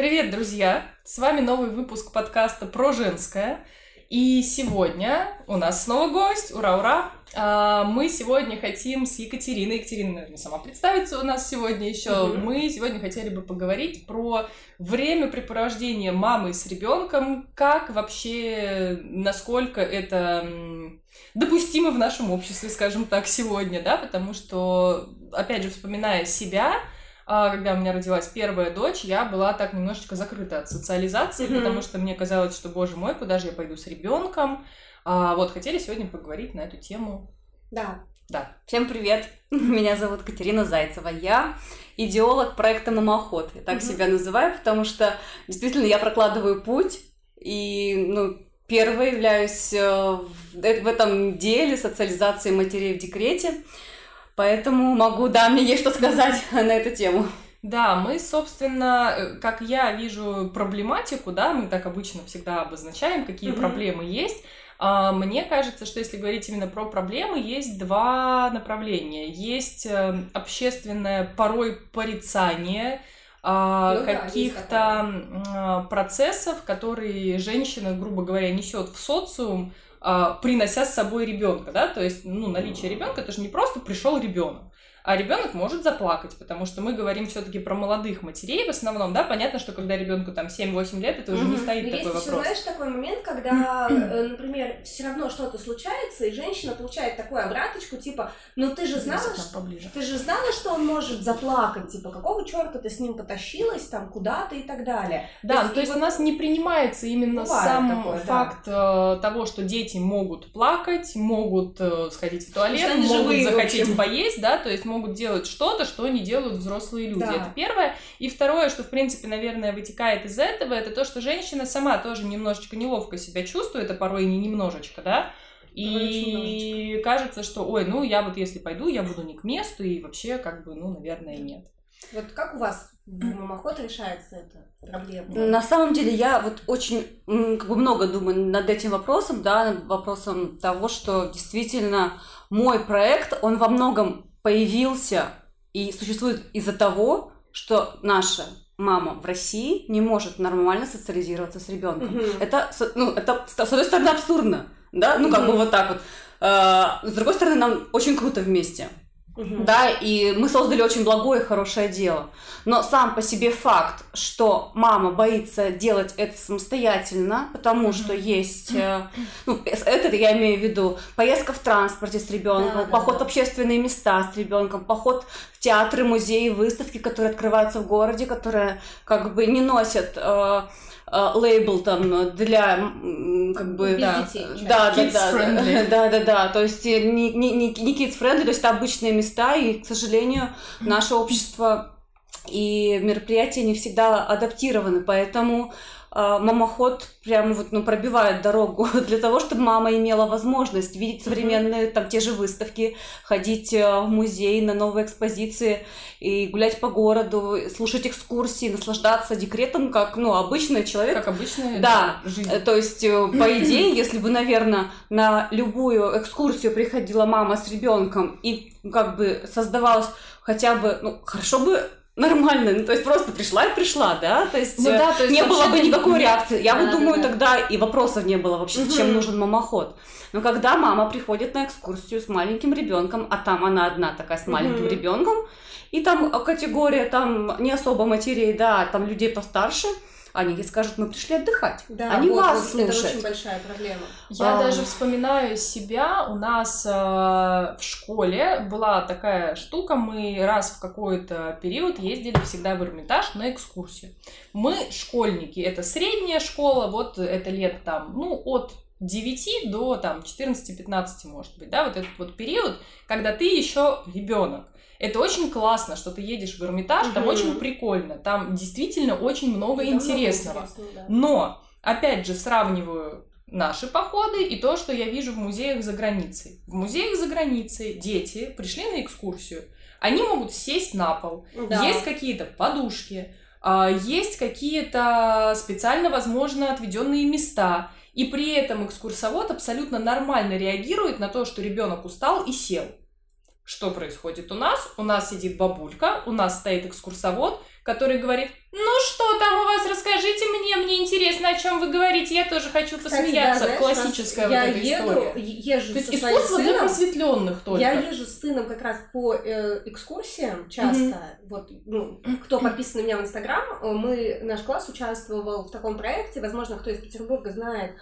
Привет, друзья! С вами новый выпуск подкаста про женское. И сегодня у нас снова гость. Ура, ура! А, мы сегодня хотим с Екатериной, Екатерина, наверное, сама представится у нас сегодня еще. Mm-hmm. Мы сегодня хотели бы поговорить про времяпрепровождение мамы с ребенком, как вообще, насколько это допустимо в нашем обществе, скажем так, сегодня, да, потому что, опять же, вспоминая себя, когда у меня родилась первая дочь, я была так немножечко закрыта от социализации, mm-hmm. потому что мне казалось, что, боже мой, куда же я пойду с ребенком. А, вот, хотели сегодня поговорить на эту тему. Да. Да. Всем привет! Меня зовут Катерина Зайцева. Я идеолог проекта «Мамоход». Я так mm-hmm. себя называю, потому что действительно я прокладываю путь и, ну, первой являюсь э, в этом деле социализации матерей в декрете. Поэтому могу, да, мне есть что сказать на эту тему. Да, мы, собственно, э, как я вижу проблематику, да, мы так обычно всегда обозначаем, какие mm-hmm. проблемы есть. А, мне кажется, что если говорить именно про проблемы, есть два направления. Есть э, общественное порой порицание, а, ну, каких-то да, процессов, которые женщина, грубо говоря, несет в социум, принося с собой ребенка, да, то есть, ну, наличие ребенка, это же не просто пришел ребенок а ребенок может заплакать, потому что мы говорим все-таки про молодых матерей в основном, да, понятно, что когда ребенку там 7-8 лет, это уже не стоит Но такой есть вопрос. Еще, знаешь, такой момент, когда, э, например, все равно что-то случается, и женщина получает такую обраточку, типа, ну ты же знала, что, ты же знала, что он может заплакать, типа, какого черта ты с ним потащилась там куда-то и так далее. Да, то есть, то есть вот... у нас не принимается именно сам такое, факт да. Э, того, что дети могут плакать, могут э, сходить в туалет, могут захотеть поесть, да, то есть могут делать что-то, что не делают взрослые люди. Да. Это первое. И второе, что, в принципе, наверное, вытекает из этого, это то, что женщина сама тоже немножечко неловко себя чувствует, а порой не немножечко, да, и кажется, что, ой, ну я вот если пойду, я буду не к месту, и вообще, как бы, ну, наверное, нет. Вот как у вас в мамоход решается эта проблема? На самом деле я вот очень как бы много думаю над этим вопросом, да, над вопросом того, что действительно мой проект, он во многом появился и существует из-за того, что наша мама в России не может нормально социализироваться с ребенком. Угу. Это, ну, это, с одной стороны, абсурдно, да, ну, как угу. бы вот так вот. А, с другой стороны, нам очень круто вместе. Угу. Да, и мы создали очень благое, хорошее дело. Но сам по себе факт, что мама боится делать это самостоятельно, потому угу. что есть, э, ну, это я имею в виду поездка в транспорте с ребенком, да, поход да, в общественные места с ребенком, поход в театры, музеи, выставки, которые открываются в городе, которые как бы не носят Э, лейбл там для как бы да, детей, да, да, да, да, да, да, да, то есть не, не, не, не kids friendly, то есть это обычные места, и, к сожалению, наше общество и мероприятия не всегда адаптированы, поэтому мамоход прямо вот, ну, пробивает дорогу для того, чтобы мама имела возможность видеть современные, там, те же выставки, ходить э, в музей на новые экспозиции и гулять по городу, слушать экскурсии, наслаждаться декретом, как, ну, обычный человек. Как обычная да, жизнь. Э, то есть, э, по идее, если бы, наверное, на любую экскурсию приходила мама с ребенком и как бы создавалась хотя бы, ну, хорошо бы нормально, ну, то есть просто пришла и пришла, да, то есть, ну, да, то есть не было бы никакой нет. реакции. Я да, вот думаю, да. тогда и вопросов не было вообще, зачем угу. нужен мамоход. Но когда мама приходит на экскурсию с маленьким ребенком, а там она одна такая с маленьким угу. ребенком, и там категория там не особо матерей, да, там людей постарше, они ей скажут, мы пришли отдыхать. Да, они вот, вас вот, слушают. Это очень большая проблема. Я а... даже вспоминаю себя. У нас э, в школе была такая штука. Мы раз в какой-то период ездили всегда в Эрмитаж на экскурсию. Мы школьники. Это средняя школа. Вот это лет там, ну, от 9 до там 14-15, может быть, да, вот этот вот период, когда ты еще ребенок. Это очень классно, что ты едешь в Эрмитаж, угу. там очень прикольно, там действительно очень много там интересного. Много да. Но, опять же, сравниваю наши походы и то, что я вижу в музеях за границей. В музеях за границей дети пришли на экскурсию, они могут сесть на пол, да. есть какие-то подушки, а, есть какие-то специально, возможно, отведенные места, и при этом экскурсовод абсолютно нормально реагирует на то, что ребенок устал и сел. Что происходит у нас? У нас сидит бабулька, у нас стоит экскурсовод, который говорит, ну что там у вас знаю, о чем вы говорите, я тоже хочу Кстати, посмеяться. да, знаешь, Классическая я вот эта еду, история. езжу То есть искусство для сыном. просветленных только. Я езжу с сыном как раз по э, экскурсиям часто. Вот, ну, кто подписан на меня в Инстаграм, э, мы, наш класс участвовал в таком проекте. Возможно, кто из Петербурга знает.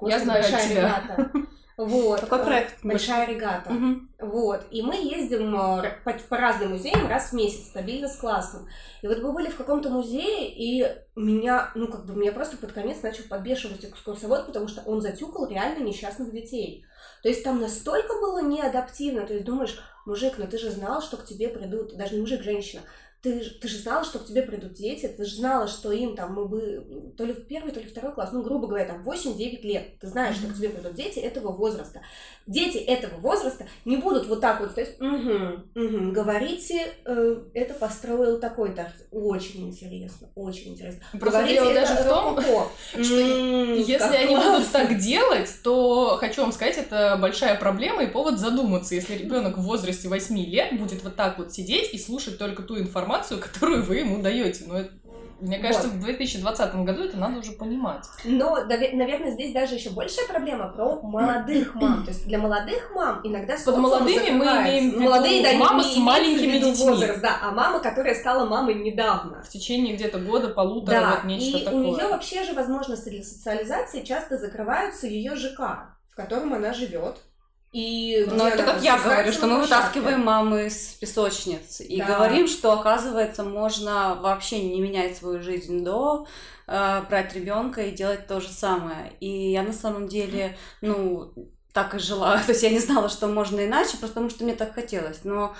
Я знаю тебя. регата. Вот. Какой э, проект? Большая регата. Мгм. Вот. И мы ездим э, по, по разным музеям раз в месяц, стабильно с классом. И вот мы были в каком-то музее, и меня, ну, как бы, меня просто под конец начал подбешивать экскурсовод, потому что он затюкал реально несчастных детей. То есть там настолько было неадаптивно, то есть думаешь, мужик, ну ты же знал, что к тебе придут, даже не мужик, женщина, ты, ты же знала, что к тебе придут дети, ты же знала, что им там мы бы то ли в первый, то ли второй класс, ну, грубо говоря, там 8-9 лет, ты знаешь, что к тебе придут дети этого возраста. Дети этого возраста не будут вот так вот стоять, угу, угу, говорите, э, это построил такой-то. Очень интересно, очень интересно. Просто Говорите, дело даже в том, что Если они будут так делать, то хочу вам сказать, это большая проблема и повод задуматься, если ребенок в возрасте 8 лет будет вот так вот сидеть и слушать только ту информацию, которую вы ему даете. Ну, это- мне кажется, Вот. в 2020 году это надо уже понимать. Но, наве- наверное, здесь даже еще большая проблема про молодых мам. То есть для молодых мам иногда Под молодыми мы закрывается. имеем в виду молодые, да, не с маленькими детьми. возраст, да, а мама, которая стала мамой недавно. В течение где-то года, полутора, Да, вот нечто и такое. у нее вообще же возможности для социализации часто закрываются ее ЖК, в котором она живет. И Но это как я говорю, что мы вытаскиваем мамы из песочниц и Да. говорим, что оказывается можно вообще не менять свою жизнь до, э, брать ребенка и делать то же самое. И я на самом деле, ну, так и жила. То есть я не знала, что можно иначе, просто потому что мне так хотелось. Но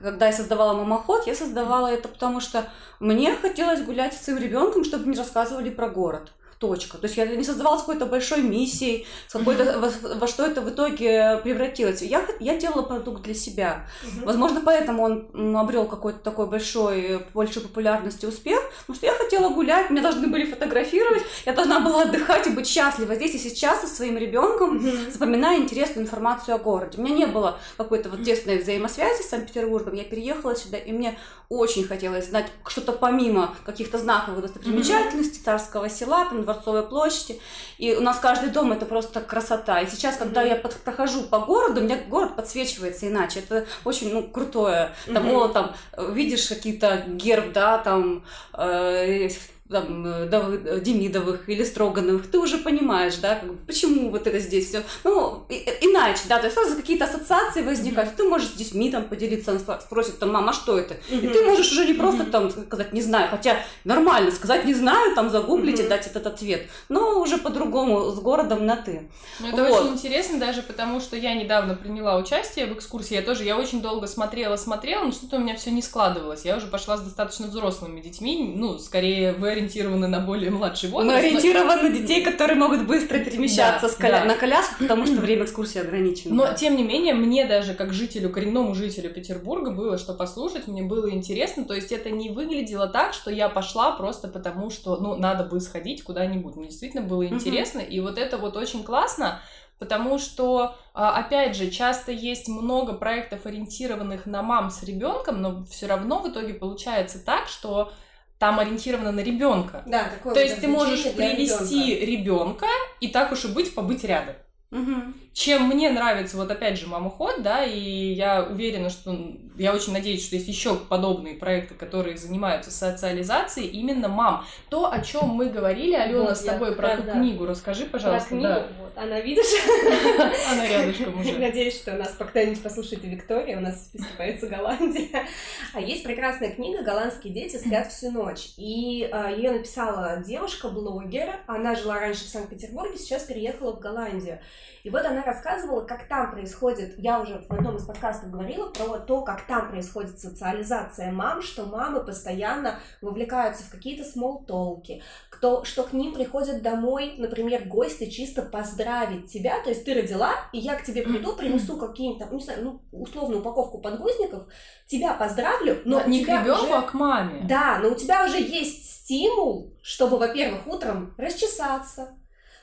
когда я создавала мамоход, я создавала это потому, что мне хотелось гулять со своим ребенком, чтобы не рассказывали про город. Точка. То есть я не создавала с какой-то большой миссией, с какой-то, во, во что это в итоге превратилось. Я, я делала продукт для себя. Мгм. Возможно, поэтому он м, обрел какой-то такой большой, большой популярность и успех, потому что я хотела гулять, меня должны были фотографировать, я должна была отдыхать и быть счастлива здесь и сейчас со своим ребенком, Мгм. запоминая интересную информацию о городе. У меня не было какой-то вот тесной взаимосвязи с Санкт-Петербургом. Я переехала сюда, и мне очень хотелось знать что-то помимо каких-то знаковых достопримечательностей царского села, там, Дворцовой площади. И у нас каждый дом это просто красота. И сейчас, когда я под- прохожу по городу, у меня город подсвечивается иначе. Это очень ну, крутое. Там, Мгм. о, там видишь какие-то герб, да, там, э, там, э, Давы- Демидовых или Строгановых, ты уже понимаешь, да, как почему вот это здесь все, ну, и- и- иначе, да, то есть сразу какие-то ассоциации возникают, ты можешь с детьми там поделиться, она спросит там, мама, что это? И Мгм. ты можешь уже не просто Мгм. там сказать не знаю, хотя нормально сказать не знаю, там загуглить и Мгм. дать этот ответ, но уже по-другому, с городом на ты. Ну, это Вот. очень интересно даже потому, что я недавно приняла участие в экскурсии. Я тоже, я очень долго смотрела, смотрела, но что-то у меня все не складывалось. Я уже пошла с достаточно взрослыми детьми, ну, скорее вы ориентированы на более младший возраст. Мы но- ориентированы на детей, которые могут быстро перемещаться Да, с коля- да. на колясках, потому что время экскурсии ограничено. Но, да. тем не менее, мне даже как жителю, коренному жителю Петербурга было что послушать, мне было интересно. То есть это не выглядело так, что я пошла просто потому, что, ну, надо бы сходить куда-нибудь. Мне действительно было интересно. И вот это вот очень классно, потому что, а, опять же, часто есть много проектов, ориентированных на мам с ребенком, но все равно в итоге получается так, что там ориентировано на ребенка. Да, такое То вот есть ты можешь привести ребенка и так уж и быть побыть рядом Мгм. чем мне нравится, вот опять же, мамоход, да, и я уверена, что я очень надеюсь, что есть еще подобные проекты, которые занимаются социализацией именно мам. То, о чем мы говорили, Алена, Вот, с я тобой как про раз, ту да. книгу, расскажи, Про пожалуйста. книгу, Да. вот, она, видишь? Она рядышком уже. Надеюсь, что нас когда-нибудь послушает и Виктория, у нас в списке появится Голландия. А есть прекрасная книга «Голландские дети спят всю ночь». И ее написала девушка-блогер. Она жила раньше в Санкт-Петербурге, сейчас переехала в Голландию. И вот она рассказывала, как там происходит, я уже в одном из подкастов говорила про то, как там происходит социализация мам, что мамы постоянно вовлекаются в какие-то смолтолки, кто, что к ним приходят домой, например, гости чисто поздравить тебя, то есть ты родила, и я к тебе приду, принесу какие-нибудь, там, не знаю, ну, условно, упаковку подгузников, тебя поздравлю, но у не к ребенку, уже- а к маме. Да, но у тебя уже есть стимул, чтобы, во-первых, утром расчесаться,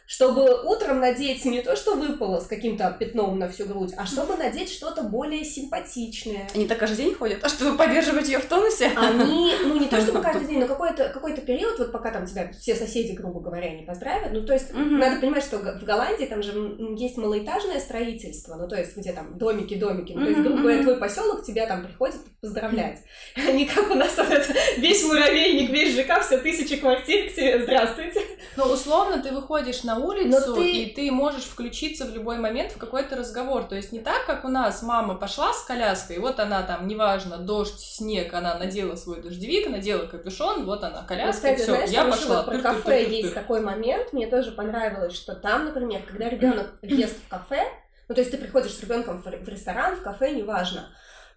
чтобы утром надеть не то, что выпало с каким-то пятном на всю грудь, а чтобы надеть что-то более симпатичное. Они так каждый день ходят? А чтобы поддерживать ее в тонусе? Они, ну не то чтобы каждый день, но какой-то какой период, вот пока там тебя все соседи, грубо говоря, не поздравят. Ну то есть угу. надо понимать, что в Голландии там же есть малоэтажное строительство, ну то есть где там домики, домики, ну то есть, грубо говоря, твой поселок тебя там приходит поздравлять. Не как у нас вот это, весь муравейник, весь ЖК, все тысячи квартир к тебе, здравствуйте. Ну условно ты выходишь на улицу, ты... и ты можешь включиться в любой момент в какой-то разговор. То есть не так, как у нас мама пошла с коляской, и вот она там, неважно, дождь, снег, она надела свой дождевик, надела капюшон, вот она коляска, Кстати, все, я пошла. Про кафе есть такой момент, мне тоже понравилось, что там, например, когда ребенок ест в кафе, ну то есть ты приходишь с ребенком в ресторан, в кафе, неважно,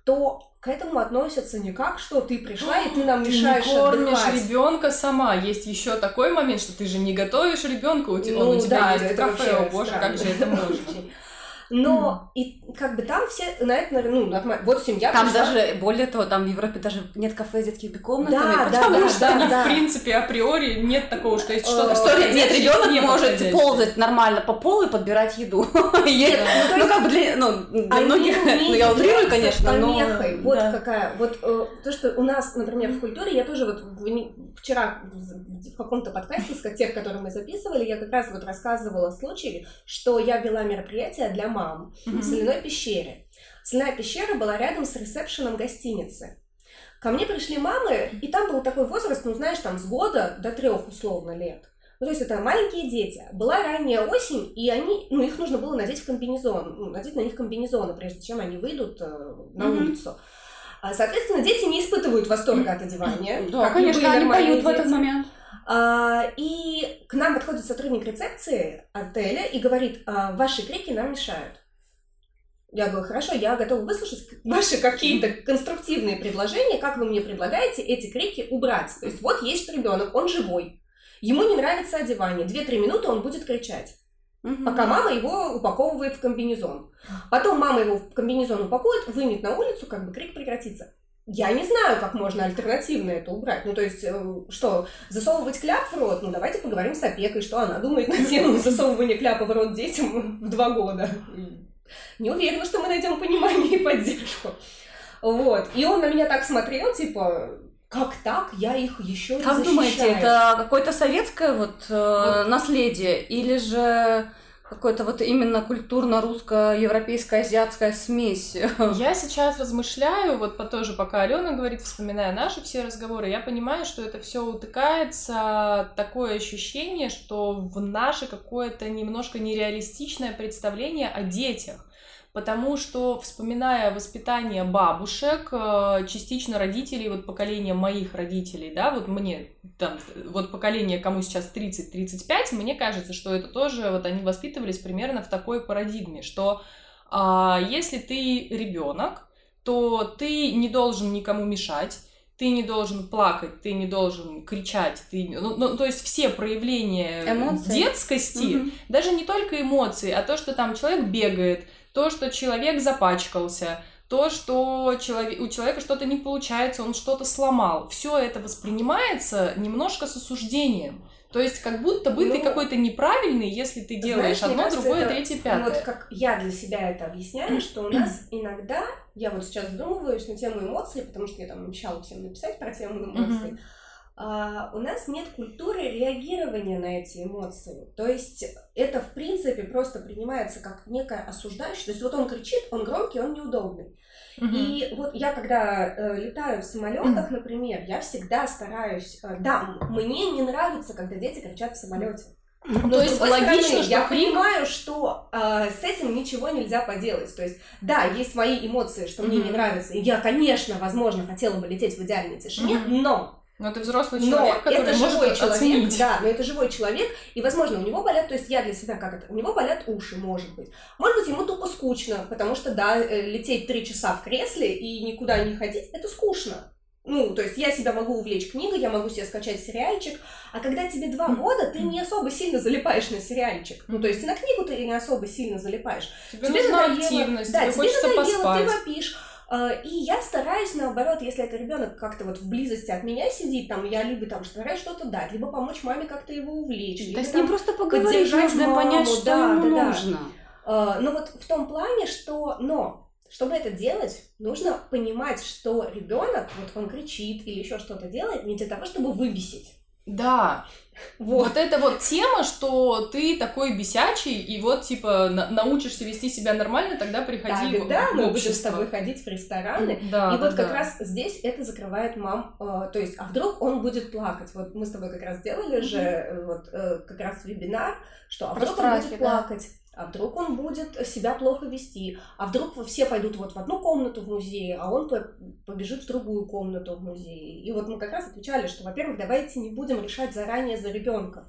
то к этому относятся не как, что ты пришла и ты нам ты мешаешь не кормишь ребенка сама. Есть еще такой момент, что ты же не готовишь ребенка, у тебя, ну, он у тебя да, есть в кафе, о боже, как же это может. Но и как бы там все на это, ну, нормально. Вот семья Там пришла. даже, более того, там в Европе даже нет кафе с детскими комнатами, да, потому да, что да, они, да. в принципе, априори нет такого, что есть что-то, что нет, ребенок не может ползать нормально по полу и подбирать еду. Ну, как бы для, ну, многих, ну, я утрирую, конечно, но... Вот какая, вот э, то, что у нас, например, в культуре, я тоже вот вчера в каком-то подкасте, с тех, которые мы записывали, я как раз вот рассказывала случай, что я вела мероприятие для мам, мам mm-hmm. в соляной пещере. Соляная пещера была рядом с ресепшеном гостиницы. Ко мне пришли мамы, и там был такой возраст, ну, знаешь, там с года до трех условно лет. Ну, то есть это маленькие дети. Была ранняя осень, и они, ну, их нужно было надеть в комбинезон, ну, надеть на них комбинезоны, прежде чем они выйдут э, на mm-hmm. улицу. А, соответственно, дети не испытывают восторга от одевания. Да, конечно, они поют дети. в этот момент. А, и к нам подходит сотрудник рецепции отеля и говорит, а, ваши крики нам мешают. Я говорю, хорошо, я готова выслушать ваши какие-то конструктивные предложения, как вы мне предлагаете эти крики убрать. То есть вот есть ребенок, он живой, ему не нравится одевание, 2-3 минуты он будет кричать. Угу. Пока мама его упаковывает в комбинезон. Потом мама его в комбинезон упакует, вынет на улицу, как бы крик прекратится. Я не знаю, как можно альтернативно это убрать. Ну, то есть, э, что, засовывать кляп в рот? Ну, давайте поговорим с опекой, что она думает на тему засовывания кляпа в рот детям в два года. Не уверена, что мы найдем понимание и поддержку. Вот. И он на меня так смотрел, типа, как так? Я их еще Как защищаю. думаете, это какое-то советское вот, э, вот. наследие или же какое-то вот именно культурно-русско-европейская азиатская смесь. Я сейчас размышляю, вот по тоже, пока Алена говорит, вспоминая наши все разговоры, я понимаю, что это все утыкается такое ощущение, что в наше какое-то немножко нереалистичное представление о детях потому что, вспоминая воспитание бабушек, э, частично родителей, вот поколение моих родителей, да, вот мне, там, вот поколение, кому сейчас 30-35, мне кажется, что это тоже, вот они воспитывались примерно в такой парадигме, что а, если ты ребенок, то ты не должен никому мешать, ты не должен плакать, ты не должен кричать, ты, ну, ну то есть все проявления эмоции. детскости, угу. даже не только эмоции, а то, что там человек бегает, то, что человек запачкался, то, что человек, у человека что-то не получается, он что-то сломал. Все это воспринимается немножко с осуждением. То есть как будто бы ну, ты какой-то неправильный, если ты делаешь знаешь, одно, кажется, другое, это, третье, пятое. Вот как я для себя это объясняю, что у нас иногда, я вот сейчас задумываюсь на тему эмоций, потому что я там обещала всем написать про тему эмоций, а, у нас нет культуры реагирования на эти эмоции. То есть это, в принципе, просто принимается как некое осуждающее. То есть вот он кричит, он громкий, он неудобный. Угу. И вот я, когда э, летаю в самолетах, например, я всегда стараюсь... Э, да, мне не нравится, когда дети кричат в самолете. Но То есть логично, стороны, что я крик... понимаю, что э, с этим ничего нельзя поделать. То есть, да, есть мои эмоции, что mm-hmm. мне не нравится. И я, конечно, возможно, хотела бы лететь в идеальной тишине, mm-hmm. но но это взрослый человек, но который это может живой человек, оценить. Да, но это живой человек, и, возможно, у него болят, то есть я для себя как это, у него болят уши, может быть. Может быть, ему тупо скучно, потому что, да, э, лететь три часа в кресле и никуда не ходить, это скучно. Ну, то есть я себя могу увлечь книгой, я могу себе скачать сериальчик, а когда тебе два года, ты не особо сильно залипаешь на сериальчик. Ну, то есть на книгу ты не особо сильно залипаешь. Тебе, тебе нужна надоело, активность, да, тебе, тебе хочется надоело, поспать. ты вопишь. Э, и я стараюсь, наоборот, если это ребенок как-то вот в близости от меня сидит, там, я либо там стараюсь что-то дать, либо помочь маме как-то его увлечь. Да с ним просто поговорить, нужно маму, понять, что да, ему да, нужно. Да. Ну вот в том плане, что, но чтобы это делать, нужно понимать, что ребенок, вот он кричит или еще что-то делает, не для того, чтобы выбесить. Да. Вот. вот это вот тема, что ты такой бесячий, и вот, типа, на- научишься вести себя нормально, тогда приходи да, в, да, в мы будем с тобой ходить в рестораны. Да, и да, вот как да. раз здесь это закрывает мам. Э, то есть, а вдруг он будет плакать? Вот мы с тобой как раз делали mm-hmm. же э, вот э, как раз вебинар, что а вдруг страхи, он будет плакать? А вдруг он будет себя плохо вести? А вдруг все пойдут вот в одну комнату в музее, а он побежит в другую комнату в музее? И вот мы как раз отвечали, что, во-первых, давайте не будем решать заранее за ребенка.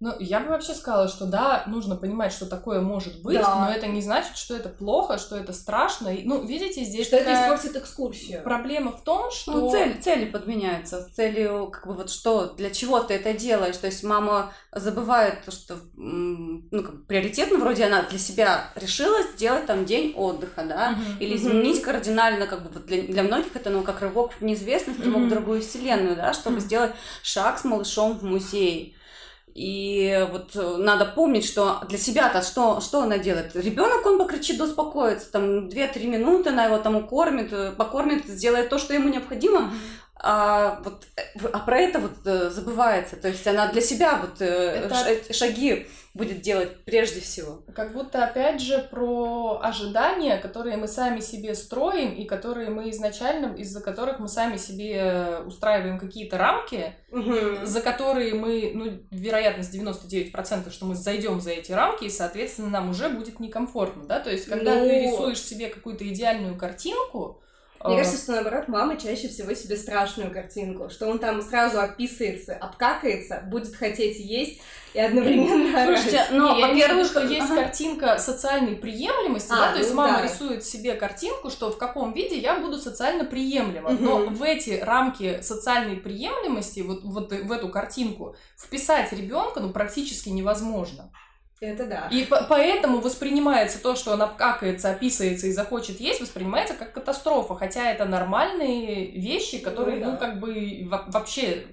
Ну, я бы вообще сказала, что да, нужно понимать, что такое может быть, да. но это не значит, что это плохо, что это страшно. Ну, видите, здесь что это испортит экскурсию. Проблема в том, что ну, цель, цели подменяются, целью как бы вот что, для чего ты это делаешь. То есть мама забывает то, что ну как приоритетно вроде она для себя решила сделать там день отдыха, да, uh-huh. или изменить uh-huh. кардинально как бы вот для, для многих это ну как рывок в неизвестность, рывок uh-huh. в другую вселенную, да, чтобы uh-huh. сделать шаг с малышом в музей. И вот э, надо помнить, что для себя-то что, что она делает? Ребенок, он покричит, да успокоится, там 2-3 минуты она его там укормит, э, покормит, сделает то, что ему необходимо, а, вот, э, а про это вот забывается. То есть она для себя вот это... шаги будет делать прежде всего. Как будто, опять же, про ожидания, которые мы сами себе строим и которые мы изначально, из-за которых мы сами себе устраиваем какие-то рамки, угу. за которые мы, ну, вероятность 99%, что мы зайдем за эти рамки, и, соответственно, нам уже будет некомфортно, да? То есть, когда ну... ты рисуешь себе какую-то идеальную картинку, мне кажется, что наоборот, мама чаще всего себе страшную картинку, что он там сразу описывается, обкакается, будет хотеть есть и одновременно Слушайте, но, я имею что есть ага. картинка социальной приемлемости, а, да, то есть ну, мама да. рисует себе картинку, что в каком виде я буду социально приемлема, угу. но в эти рамки социальной приемлемости, вот, вот в эту картинку, вписать ребенка ну, практически невозможно. Это да. И по поэтому воспринимается то, что она какается, описывается и захочет есть, воспринимается как катастрофа. Хотя это нормальные вещи, которые, ну, да. ну как бы вообще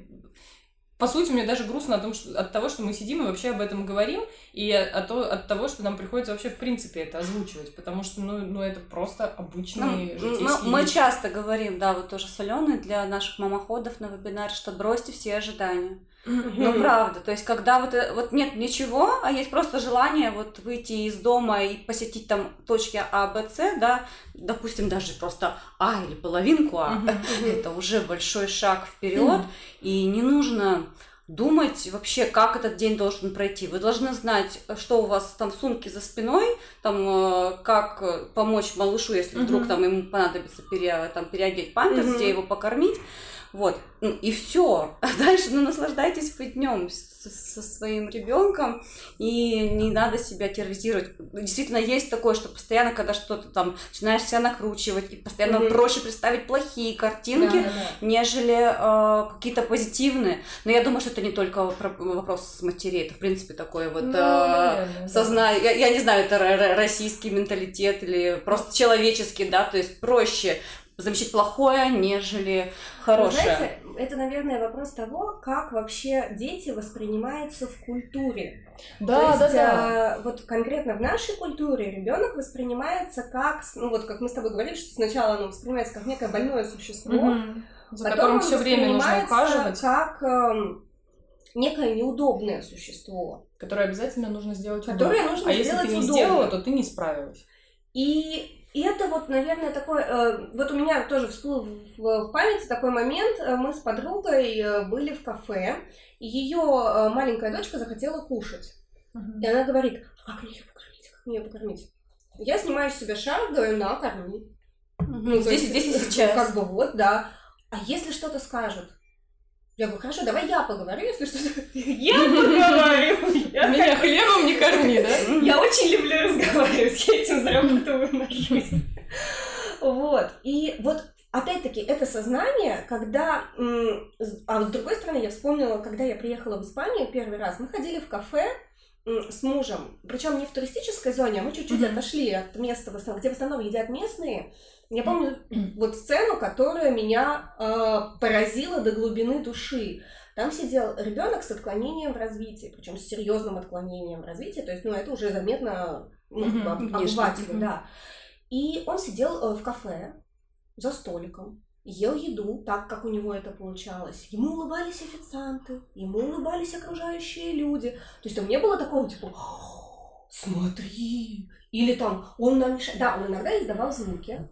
по сути, мне даже грустно о том, что, от того, что мы сидим и вообще об этом говорим, и от, от того, что нам приходится вообще в принципе это озвучивать, потому что, ну, ну это просто обычные ну, житейские мы, мы часто говорим, да, вот тоже с Аленой для наших мамоходов на вебинаре, что бросьте все ожидания. Ну, правда. То есть, когда вот, э, вот нет ничего, а есть просто желание вот выйти из дома и посетить там точки А, Б, С, да, допустим, даже просто А или половинку А, это уже большой шаг вперед, и не нужно думать вообще, как этот день должен пройти. Вы должны знать, что у вас там в сумке за спиной, там, э, как помочь малышу, если вдруг там ему понадобится пере, там, переодеть памперс, где его покормить. Вот, ну, и все. А дальше, ну, наслаждайтесь хоть днем со своим ребенком, и не надо себя терроризировать. Действительно, есть такое, что постоянно, когда что-то там начинаешь себя накручивать, и постоянно mm-hmm. проще представить плохие картинки, да, да, да. нежели э, какие-то позитивные. Но я думаю, что это не только вопрос с матерей, это, в принципе, такое вот ну, э, сознание. Я, я не знаю, это российский менталитет или просто человеческий, да, то есть проще замечать плохое, нежели хорошее. Знаете, это, наверное, вопрос того, как вообще дети воспринимаются в культуре. Да, То есть, да, да. А, вот конкретно в нашей культуре ребенок воспринимается как, ну вот как мы с тобой говорили, что сначала оно воспринимается как некое больное существо, угу. за которым все время нужно ухаживать, как э, некое неудобное существо, которое обязательно нужно сделать которое удобно. нужно а сделать если ты не удобно. сделала, то ты не справилась. И и это вот, наверное, такой... Э, вот у меня тоже всплыл в, памяти такой момент. Э, мы с подругой э, были в кафе, и ее маленькая дочка захотела кушать. Uh-huh. И она говорит, а как мне ее покормить? Как мне ее покормить? Я снимаю с себя шар, говорю, на, корми. Uh-huh. Ну, здесь, здесь и сейчас. Как бы вот, да. А если что-то скажет? Я говорю, хорошо, давай я поговорю, если что-то. Я поговорю. Меня хлебом не корми, да? Я очень люблю разговаривать, я этим зарабатываю на жизнь. Вот. И вот Опять-таки, это сознание, когда... А с другой стороны, я вспомнила, когда я приехала в Испанию первый раз, мы ходили в кафе, с мужем, причем не в туристической зоне, а мы чуть-чуть mm-hmm. отошли от места, где в основном едят местные. Я помню mm-hmm. вот сцену, которая меня э, поразила до глубины души. Там сидел ребенок с отклонением в развитии, причем с серьезным отклонением в развитии, то есть, ну, это уже заметно ну, mm-hmm. обывателю, mm-hmm. да. И он сидел э, в кафе за столиком, ел еду так, как у него это получалось. Ему улыбались официанты, ему улыбались окружающие люди. То есть там не было такого типа «Смотри!» Или там «Он нам мешает». Да, он иногда издавал звуки,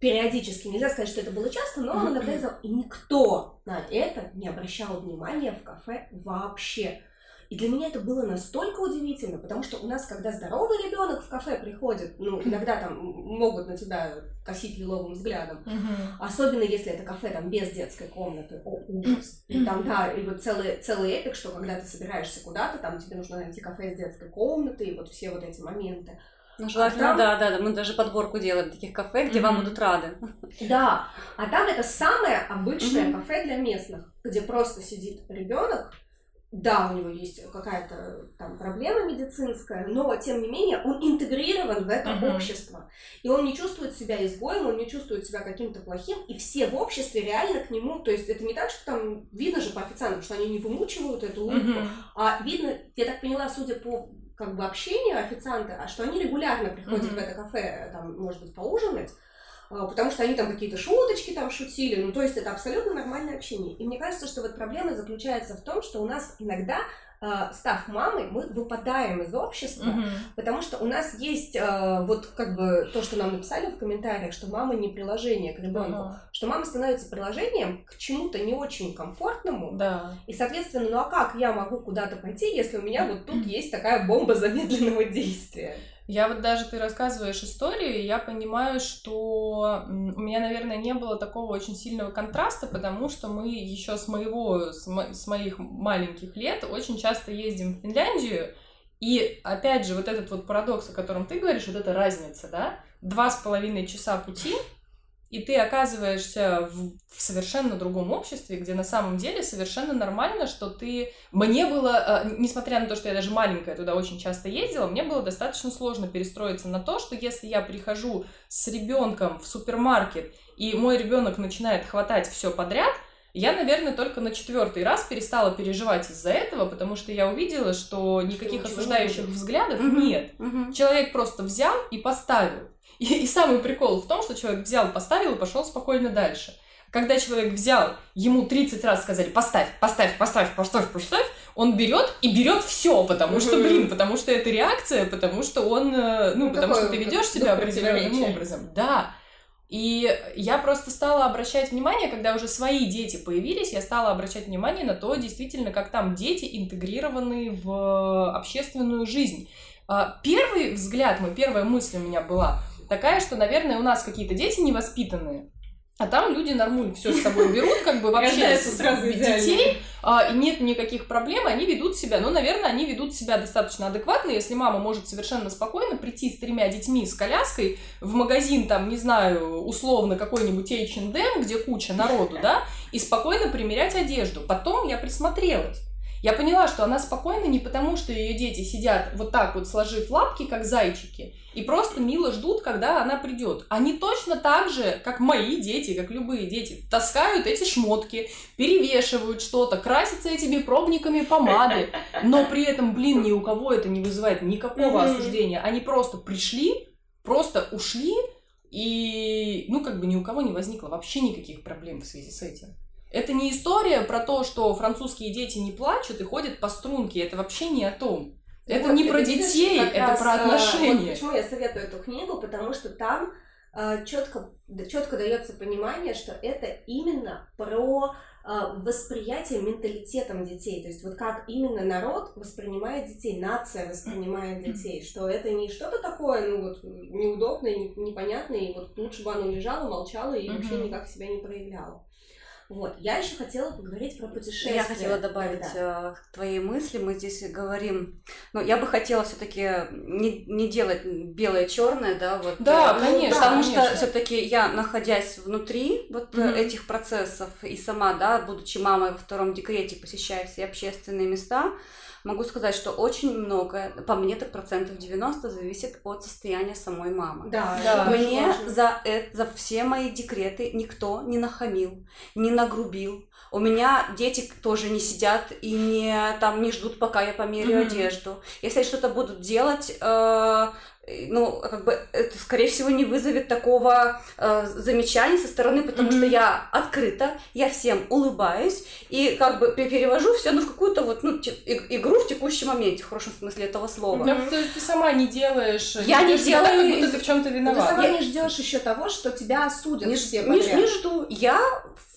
периодически. Нельзя сказать, что это было часто, но он иногда издавал. И никто на это не обращал внимания в кафе вообще. И для меня это было настолько удивительно, потому что у нас, когда здоровый ребенок в кафе приходит, ну, иногда там могут на тебя косить лиловым взглядом, особенно если это кафе там без детской комнаты, о, ужас. И там, да, и вот целый, целый эпик, что когда ты собираешься куда-то, там тебе нужно найти кафе с детской комнатой, и вот все вот эти моменты. Ну, желательно, а там... да, да, да, мы даже подборку делаем таких кафе, где mm-hmm. вам будут рады. Да, а там это самое обычное mm-hmm. кафе для местных, где просто сидит ребенок, да, у него есть какая-то там проблема медицинская, но тем не менее он интегрирован в это uh-huh. общество. И он не чувствует себя изгоем, он не чувствует себя каким-то плохим, и все в обществе реально к нему, то есть это не так, что там видно же по официантам, что они не вымучивают эту улыбку, uh-huh. а видно, я так поняла, судя по как бы общению официанта, а что они регулярно приходят uh-huh. в это кафе, там, может быть, поужинать, потому что они там какие-то шуточки там шутили, ну то есть это абсолютно нормальное общение. И мне кажется, что вот проблема заключается в том, что у нас иногда Uh, став мамой, мы выпадаем из общества, mm-hmm. потому что у нас есть uh, вот как бы то, что нам написали в комментариях, что мама не приложение к ребенку, uh-huh. что мама становится приложением к чему-то не очень комфортному, да. и соответственно, ну а как я могу куда-то пойти, если у меня вот тут есть такая бомба замедленного действия? Я вот даже ты рассказываешь историю, и я понимаю, что у меня, наверное, не было такого очень сильного контраста, потому что мы еще с моего, с, мо- с моих маленьких лет очень часто ездим в Финляндию, и опять же, вот этот вот парадокс, о котором ты говоришь, вот эта разница, да, два с половиной часа пути, и ты оказываешься в, в совершенно другом обществе, где на самом деле совершенно нормально, что ты... Мне было, э, несмотря на то, что я даже маленькая туда очень часто ездила, мне было достаточно сложно перестроиться на то, что если я прихожу с ребенком в супермаркет, и мой ребенок начинает хватать все подряд, я, наверное, только на четвертый раз перестала переживать из-за этого, потому что я увидела, что никаких осуждающих взглядов нет. Человек просто взял и поставил. И, и самый прикол в том, что человек взял, поставил и пошел спокойно дальше. Когда человек взял, ему 30 раз сказали поставь, поставь, поставь, поставь, поставь, он берет и берет все, потому что, блин, потому что это реакция, потому что он, э, ну, ну потому что ты ведешь себя определенным образом. Да. И я просто стала обращать внимание, когда уже свои дети появились, я стала обращать внимание на то, действительно, как там дети интегрированы в общественную жизнь. А, первый взгляд мой, первая мысль у меня была, такая, что, наверное, у нас какие-то дети невоспитанные, а там люди нормуль все с собой берут, как бы вообще сразу детей, а, и нет никаких проблем, они ведут себя, ну, наверное, они ведут себя достаточно адекватно, если мама может совершенно спокойно прийти с тремя детьми, с коляской в магазин, там, не знаю, условно какой-нибудь H&M, где куча народу, да, и спокойно примерять одежду. Потом я присмотрелась. Я поняла, что она спокойна не потому, что ее дети сидят вот так вот, сложив лапки, как зайчики, и просто мило ждут, когда она придет. Они точно так же, как мои дети, как любые дети, таскают эти шмотки, перевешивают что-то, красятся этими пробниками помады, но при этом, блин, ни у кого это не вызывает никакого осуждения. Они просто пришли, просто ушли, и, ну, как бы ни у кого не возникло вообще никаких проблем в связи с этим. Это не история про то, что французские дети не плачут и ходят по струнке. Это вообще не о том. Ну это вот, не про детей, это раз, про отношения. Вот почему я советую эту книгу, потому что там э, четко, четко дается понимание, что это именно про э, восприятие менталитетом детей. То есть вот как именно народ воспринимает детей, нация воспринимает детей, что это не что-то такое, ну вот неудобное, непонятное, и вот лучше бы оно лежало, молчало и вообще никак себя не проявляло. Вот. Я еще хотела поговорить про путешествия. Я хотела добавить да. к твоей мысли. Мы здесь говорим. Ну, я бы хотела все-таки не, не делать белое-черное, да, вот. Да, э, конечно. Потому конечно. что все-таки я, находясь внутри вот mm-hmm. этих процессов и сама, да, будучи мамой во втором декрете, посещая все общественные места, Могу сказать, что очень многое, по мне так процентов 90 зависит от состояния самой мамы. Да, да. Мне за, это, за все мои декреты никто не нахамил, не нагрубил. У меня дети тоже не сидят и не там не ждут, пока я померяю mm-hmm. одежду. Если что-то будут делать, э, ну, как бы, это, скорее всего, не вызовет такого э, замечания со стороны, потому mm-hmm. что я открыта, я всем улыбаюсь и как бы перевожу все ну, в какую-то вот, ну, игру в текущем моменте, в хорошем смысле этого слова. Да, то есть ты сама не делаешь, я не, делаю, как будто ты в чем-то виновата. Ты сама не ждешь еще того, что тебя осудят не, все не, не жду. Я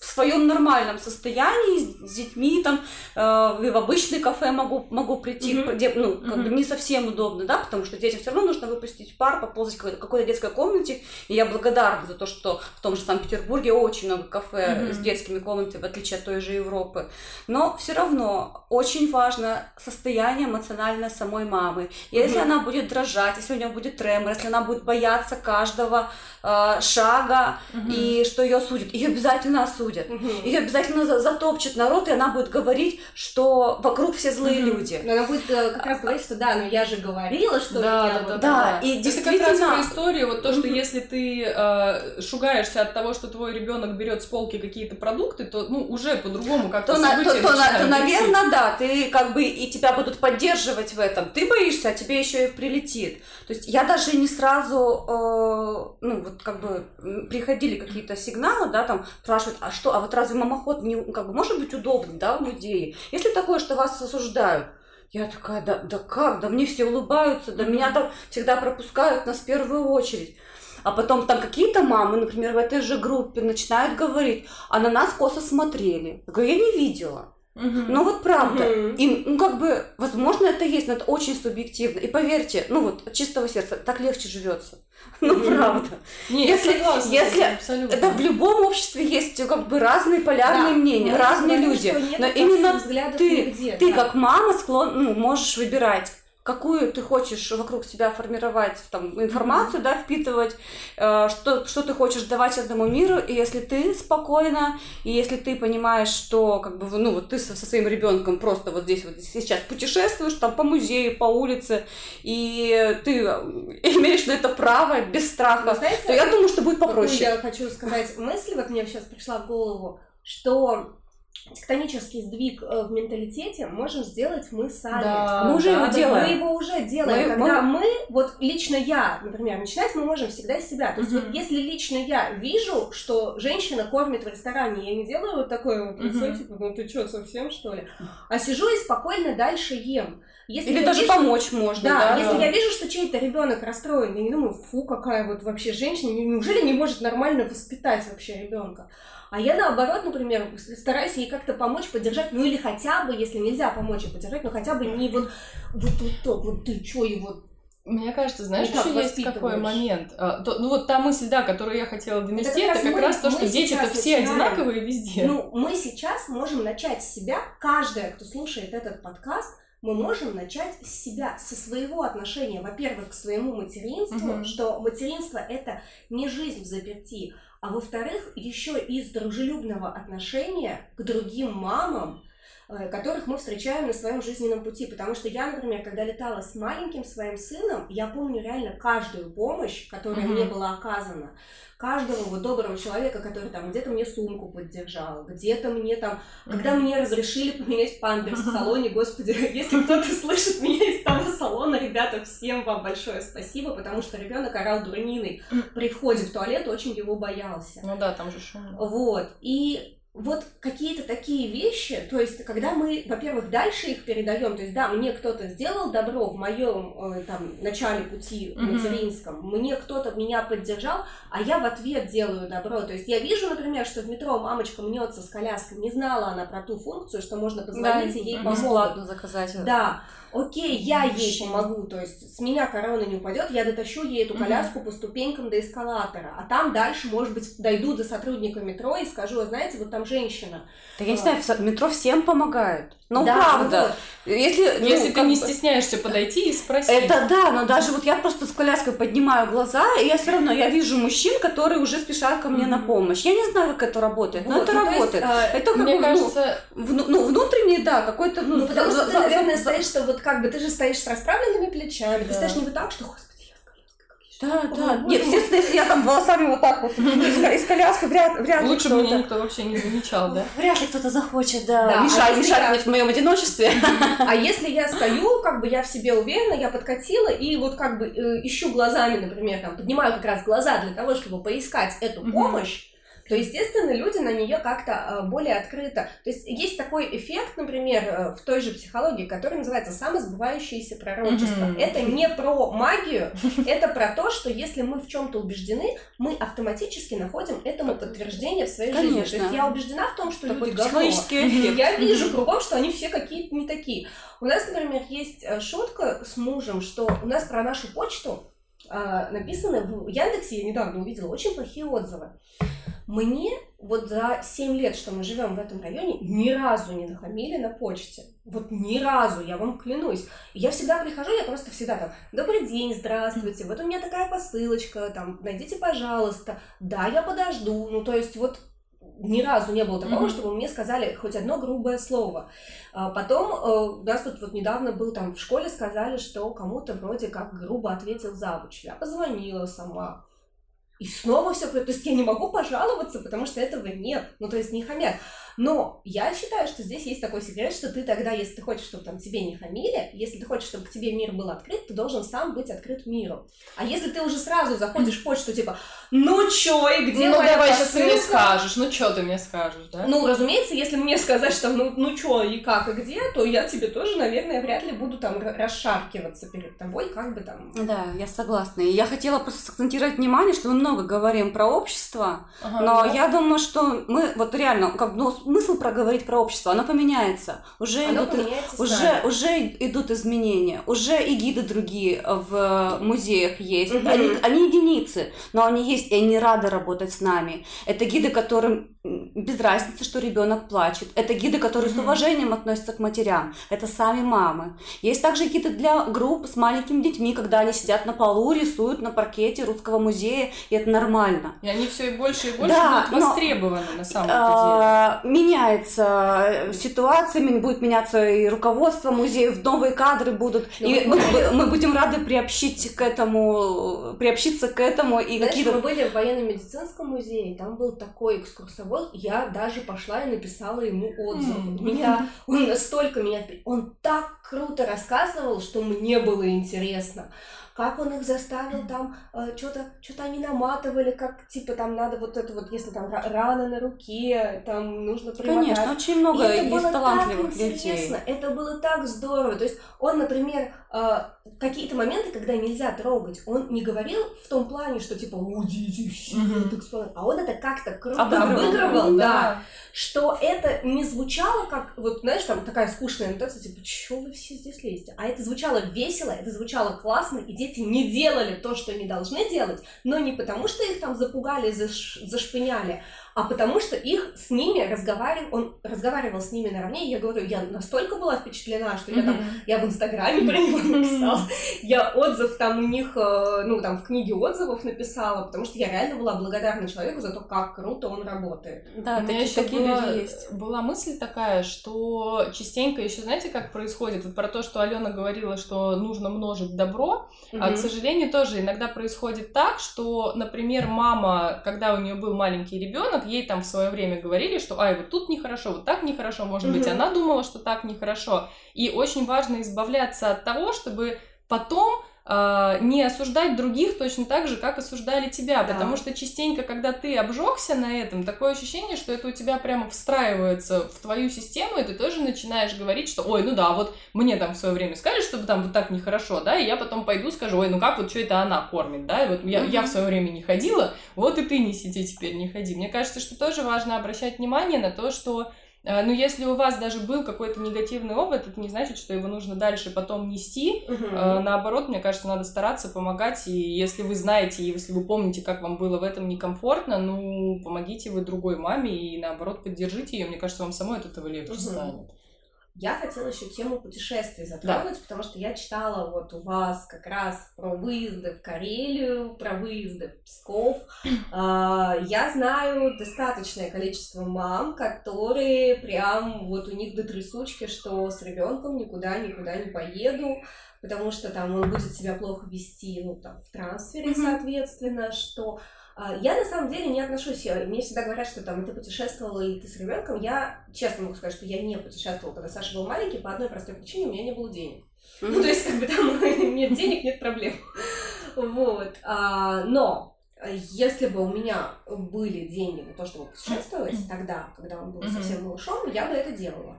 в своем нормальном состоянии с, с детьми там э, в обычный кафе могу могу прийти, mm-hmm. где, ну как mm-hmm. бы не совсем удобно, да, потому что детям все равно нужно выпустить пар, поползать в какой-то, какой-то детской комнате, и я благодарна за то, что в том же Санкт-Петербурге очень много кафе mm-hmm. с детскими комнатами, в отличие от той же Европы, но все равно очень важно состояние эмоциональное самой мамы. И mm-hmm. если она будет дрожать, если у нее будет тремор, если она будет бояться каждого э, шага mm-hmm. и что ее осудят, ее обязательно осудят, mm-hmm. ее обязательно затопчет народ, и она будет говорить, что вокруг все злые mm-hmm. люди. Но она будет э, как раз говорить, что да, но я же говорила, что да, я да, да, да, и действительно... Это как раз про историю, вот то, что если ты э, шугаешься от того, что твой ребенок берет с полки какие-то продукты, то ну уже по-другому как-то то, на, то, то, на, то, наверное, да, ты как бы и тебя будут поддерживать в этом. Ты боишься, а тебе еще и прилетит. То есть я даже не сразу, э, ну вот как бы приходили какие-то сигналы, да, там спрашивают, а что, а вот разве мамоход не, как бы может быть удобным, да, в музее? Если такое, что вас осуждают, я такая, да, да как, да мне все улыбаются, да меня там всегда пропускают нас в первую очередь. А потом там какие-то мамы, например, в этой же группе начинают говорить, а на нас косо смотрели. Я говорю, я не видела. Угу. Ну вот правда. Угу. И, ну как бы, возможно, это есть, но это очень субъективно. И поверьте, ну вот, от чистого сердца, так легче живется. Ну, правда. Не, если, согласна, если абсолютно. это в любом обществе есть как бы разные полярные да. мнения, Мы разные люди. Но именно ты, нигде, ты да. как мама склон, ну, можешь выбирать какую ты хочешь вокруг себя формировать там, информацию, mm-hmm. да, впитывать, э, что, что ты хочешь давать этому миру, и если ты спокойна, и если ты понимаешь, что как бы, ну, вот ты со, со своим ребенком просто вот здесь вот сейчас путешествуешь там по музею, по улице, и ты имеешь на это право без страха, знаете, то я думаю, что будет попроще. Я хочу сказать мысль, вот мне сейчас пришла в голову, что тектонический сдвиг э, в менталитете можем сделать мы сами. Да, мы уже да, его делаем. Мы его уже делаем. Мы, когда мы... мы, вот лично я, например, начинать мы можем всегда с себя. То есть, вот, если лично я вижу, что женщина кормит в ресторане, я не делаю вот такое вот лицо, uh типа, ну ты что, совсем что ли? А сижу и спокойно дальше ем. Если Или даже вижу, помочь можно. Да, да, если я вижу, что чей-то ребенок расстроен, я не думаю, фу, какая вот вообще женщина, неужели не может нормально воспитать вообще ребенка? А я наоборот, например, стараюсь ей как-то помочь, поддержать, ну или хотя бы, если нельзя помочь ей поддержать, но хотя бы не вот вот вот так вот ты чё его мне кажется, знаешь, еще есть какой момент. А, то, ну вот та мысль, да, которую я хотела донести, это как, это как раз то, что дети-то все начинаем. одинаковые везде. Ну, мы сейчас можем начать с себя, каждая, кто слушает этот подкаст, мы можем начать с себя, со своего отношения, во-первых, к своему материнству, угу. что материнство это не жизнь в заперти, а во-вторых, еще из дружелюбного отношения к другим мамам, которых мы встречаем на своем жизненном пути. Потому что я, например, когда летала с маленьким своим сыном, я помню реально каждую помощь, которая mm-hmm. мне была оказана каждого вот доброго человека, который там где-то мне сумку поддержал, где-то мне там, когда мне разрешили поменять памперс в салоне, господи, если кто-то слышит меня из того салона, ребята, всем вам большое спасибо, потому что ребенок орал дурниной при входе в туалет, очень его боялся. Ну да, там же шумно. Вот, и вот какие-то такие вещи, то есть, когда мы, во-первых, дальше их передаем, то есть, да, мне кто-то сделал добро в моем э, там начале пути материнском, mm-hmm. мне кто-то меня поддержал, а я в ответ делаю добро. То есть, я вижу, например, что в метро мамочка мнется с коляской, не знала она про ту функцию, что можно позвонить да, и ей помочь. Бесплатно заказать. Да. Окей, я ей помогу, то есть с меня корона не упадет, я дотащу ей эту коляску по ступенькам до эскалатора, а там дальше, может быть, дойду до сотрудника метро и скажу, знаете, вот там женщина. Да я не знаю, в метро всем помогают. Ну, да, правда. Вот. Если, ну, Если ты не бы... стесняешься подойти и спросить. Это да, но даже вот я просто с коляской поднимаю глаза, и я все равно, я вижу мужчин, которые уже спешат ко мне mm-hmm. на помощь. Я не знаю, как это работает, вот, но это ну, работает. Есть, а, это как мне ну, кажется... Ну, ну, внутренний, да, какой-то... Ну, ну потому что ты, наверное, стоишь, что вот как бы ты же стоишь с расправленными плечами, да. ты стоишь не вот так, что, да, да. Нет, естественно, если я там волосами вот так вот из коляски, вряд, вряд ли Лучше бы меня никто вообще не замечал, да? Вряд ли кто-то захочет, да. да мешать, а мешать я... мне в моем одиночестве. А если я стою, как бы я в себе уверена, я подкатила, и вот как бы э, ищу глазами, например, там, поднимаю как раз глаза для того, чтобы поискать эту помощь, то, естественно, люди на нее как-то э, более открыто. То есть есть такой эффект, например, э, в той же психологии, который называется самосбывающееся пророчество. Mm-hmm. Это не про магию, это про то, что если мы в чем-то убеждены, мы автоматически находим этому подтверждение в своей Конечно. жизни. То есть я убеждена в том, что такой люди говно. Я вижу кругом, что они все какие-то не такие. У нас, например, есть э, шутка с мужем, что у нас про нашу почту написаны в Яндексе, я недавно увидела, очень плохие отзывы. Мне вот за 7 лет, что мы живем в этом районе, ни разу не нахамили на почте. Вот ни разу, я вам клянусь. Я всегда прихожу, я просто всегда там, добрый день, здравствуйте, вот у меня такая посылочка, там, найдите, пожалуйста. Да, я подожду. Ну, то есть вот ни разу не было такого, mm-hmm. чтобы мне сказали хоть одно грубое слово. А потом э, у нас тут вот недавно был там в школе сказали, что кому-то вроде как грубо ответил завуч. Я позвонила сама. И снова все, то есть я не могу пожаловаться, потому что этого нет, ну то есть не хамят. Но я считаю, что здесь есть такой секрет, что ты тогда, если ты хочешь, чтобы там тебе не хамили, если ты хочешь, чтобы к тебе мир был открыт, ты должен сам быть открыт миру. А если ты уже сразу заходишь в почту, типа, ну чё, и где Ну давай сейчас ты мне скажешь, ну чё ты мне скажешь, да? Ну, разумеется, если мне сказать, что ну, ну чё, и как, и где, то я тебе тоже, наверное, вряд ли буду там расшаркиваться перед тобой, как бы там... Да, я согласна. И я хотела просто акцентировать внимание, что мы много говорим про общество, ага, но да. я думаю, что мы вот реально, как, ну, смысл проговорить про общество, оно поменяется. Уже, оно идут, уже, уже идут изменения, уже и гиды другие в музеях есть. Угу. Они, они единицы, но они есть, и они рады работать с нами. Это гиды, которым без разницы, что ребенок плачет. Это гиды, которые mm-hmm. с уважением относятся к матерям. Это сами мамы. Есть также гиды для групп с маленькими детьми, когда они сидят на полу, рисуют на паркете русского музея, и это нормально. И они все и больше и больше да, будут востребованы но, на самом а, деле. Меняется ситуация, будет меняться и руководство музеев, новые кадры будут. Ну, и мы, мы будем рады приобщить к этому, приобщиться к этому. И какие-то... мы были в военно-медицинском музее, там был такой экскурсовод я даже пошла и написала ему отзыв. Mm-hmm. Меня, он настолько меня... Он так круто рассказывал, что мне было интересно как он их заставил там, э, что-то что они наматывали, как, типа, там надо вот это вот, если там рана на руке, там нужно примотать. Конечно, очень много и это было талантливых так интересно, детей. это было так здорово. То есть он, например, э, какие-то моменты, когда нельзя трогать, он не говорил в том плане, что типа, уйдите все, mm-hmm. а он это как-то круто обыгрывал, обыгрывал да. да, что это не звучало как, вот, знаешь, там такая скучная аннотация, типа, что вы все здесь лезете? А это звучало весело, это звучало классно, и дети не делали то, что они должны делать, но не потому, что их там запугали, заш, зашпыняли, а потому что их с ними разговаривал, он разговаривал с ними наравне, и я говорю, я настолько была впечатлена, что mm-hmm. я там, я в Инстаграме про него написала, я отзыв там у них, э, ну, там в книге отзывов написала, потому что я реально была благодарна человеку за то, как круто он работает. Да, у такие, такие была, люди есть. Была мысль такая, что частенько еще, знаете, как происходит, вот про то, что Алена говорила, что нужно множить добро, mm-hmm. а, к сожалению, тоже иногда происходит так, что, например, мама, когда у нее был маленький ребенок, ей там в свое время говорили, что ай, вот тут нехорошо, вот так нехорошо, может быть, она думала, что так нехорошо. И очень важно избавляться от того, чтобы потом не осуждать других точно так же, как осуждали тебя. Да. Потому что частенько, когда ты обжегся на этом, такое ощущение, что это у тебя прямо встраивается в твою систему, и ты тоже начинаешь говорить, что ой, ну да, вот мне там в свое время сказали, чтобы там вот так нехорошо, да, и я потом пойду скажу, ой, ну как вот что это она кормит, да, и вот я, я в свое время не ходила, вот и ты не сиди теперь, не ходи. Мне кажется, что тоже важно обращать внимание на то, что А, ну, если у вас даже был какой-то негативный опыт, это не значит, что его нужно дальше потом нести. Угу. Наоборот, мне кажется, надо стараться помогать. И если вы знаете, и если вы помните, как вам было в этом некомфортно, ну, помогите вы другой маме и наоборот поддержите ее. Мне кажется, вам самой от этого легче угу. станет. Я хотела еще тему путешествий затронуть, да. потому что я читала вот у вас как раз про выезды в Карелию, про выезды в Псков. А, я знаю достаточное количество мам, которые прям вот у них до трясучки, что с ребенком никуда никуда не поеду, потому что там он будет себя плохо вести, ну там в трансфере, соответственно, что я на самом деле не отношусь, мне всегда говорят, что там ты путешествовала или ты с ребенком. Я честно могу сказать, что я не путешествовала, когда Саша был маленький, по одной простой причине у меня не было денег. Ну, то есть, как бы там нет денег, нет проблем. Вот. А, но если бы у меня были деньги на то, чтобы путешествовать тогда, когда он был совсем малышом, я бы это делала.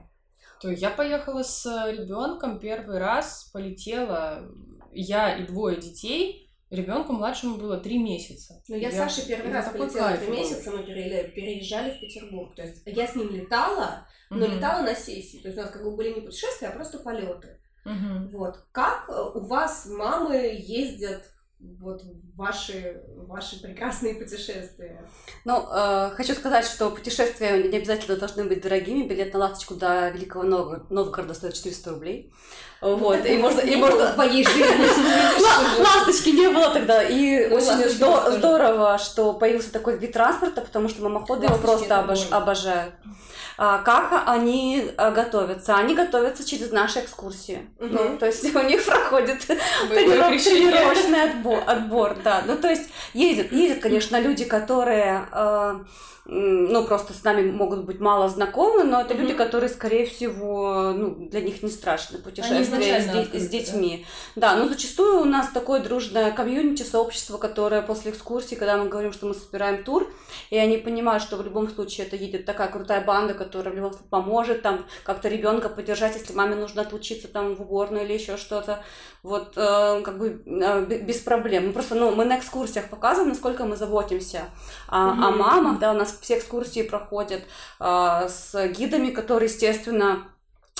То я поехала с ребенком первый раз, полетела я и двое детей Ребенку младшему было три месяца. Ну, я, я Саше первый раз полетела три месяца, мы переезжали в Петербург. То есть я с ним летала, но угу. летала на сессии. То есть у нас как бы были не путешествия, а просто полеты. Угу. Вот. Как у вас мамы ездят вот ваши, ваши прекрасные путешествия? Ну, э, хочу сказать, что путешествия не обязательно должны быть дорогими. Билет на ласточку до Великого Новгорода стоит 400 рублей. Вот, и можно... И можно... Твоей жизни. Ласточки не было тогда. И ну, очень здорово, что появился такой вид транспорта, потому что мамоходы его просто обожают. А, как они а, готовятся? Они готовятся через наши экскурсии. Угу. Ну, то есть у них проходит тренировочный отбор, отбор, да. Ну, то есть ездят, ездят, конечно, люди, которые а, ну, просто с нами могут быть мало знакомы, но это mm-hmm. люди, которые, скорее всего, ну, для них не страшно путешествие с, де- с детьми. Да. да, но зачастую у нас такое дружное комьюнити, сообщество, которое после экскурсии, когда мы говорим, что мы собираем тур, и они понимают, что в любом случае это едет такая крутая банда, которая в любом случае поможет там как-то ребенка поддержать, если маме нужно отлучиться там в уборную или еще что-то, вот э, как бы э, без проблем. Мы просто, ну, мы на экскурсиях показываем, насколько мы заботимся о, mm-hmm. о мамах, да, у нас все экскурсии проходят э, с гидами, которые, естественно, а,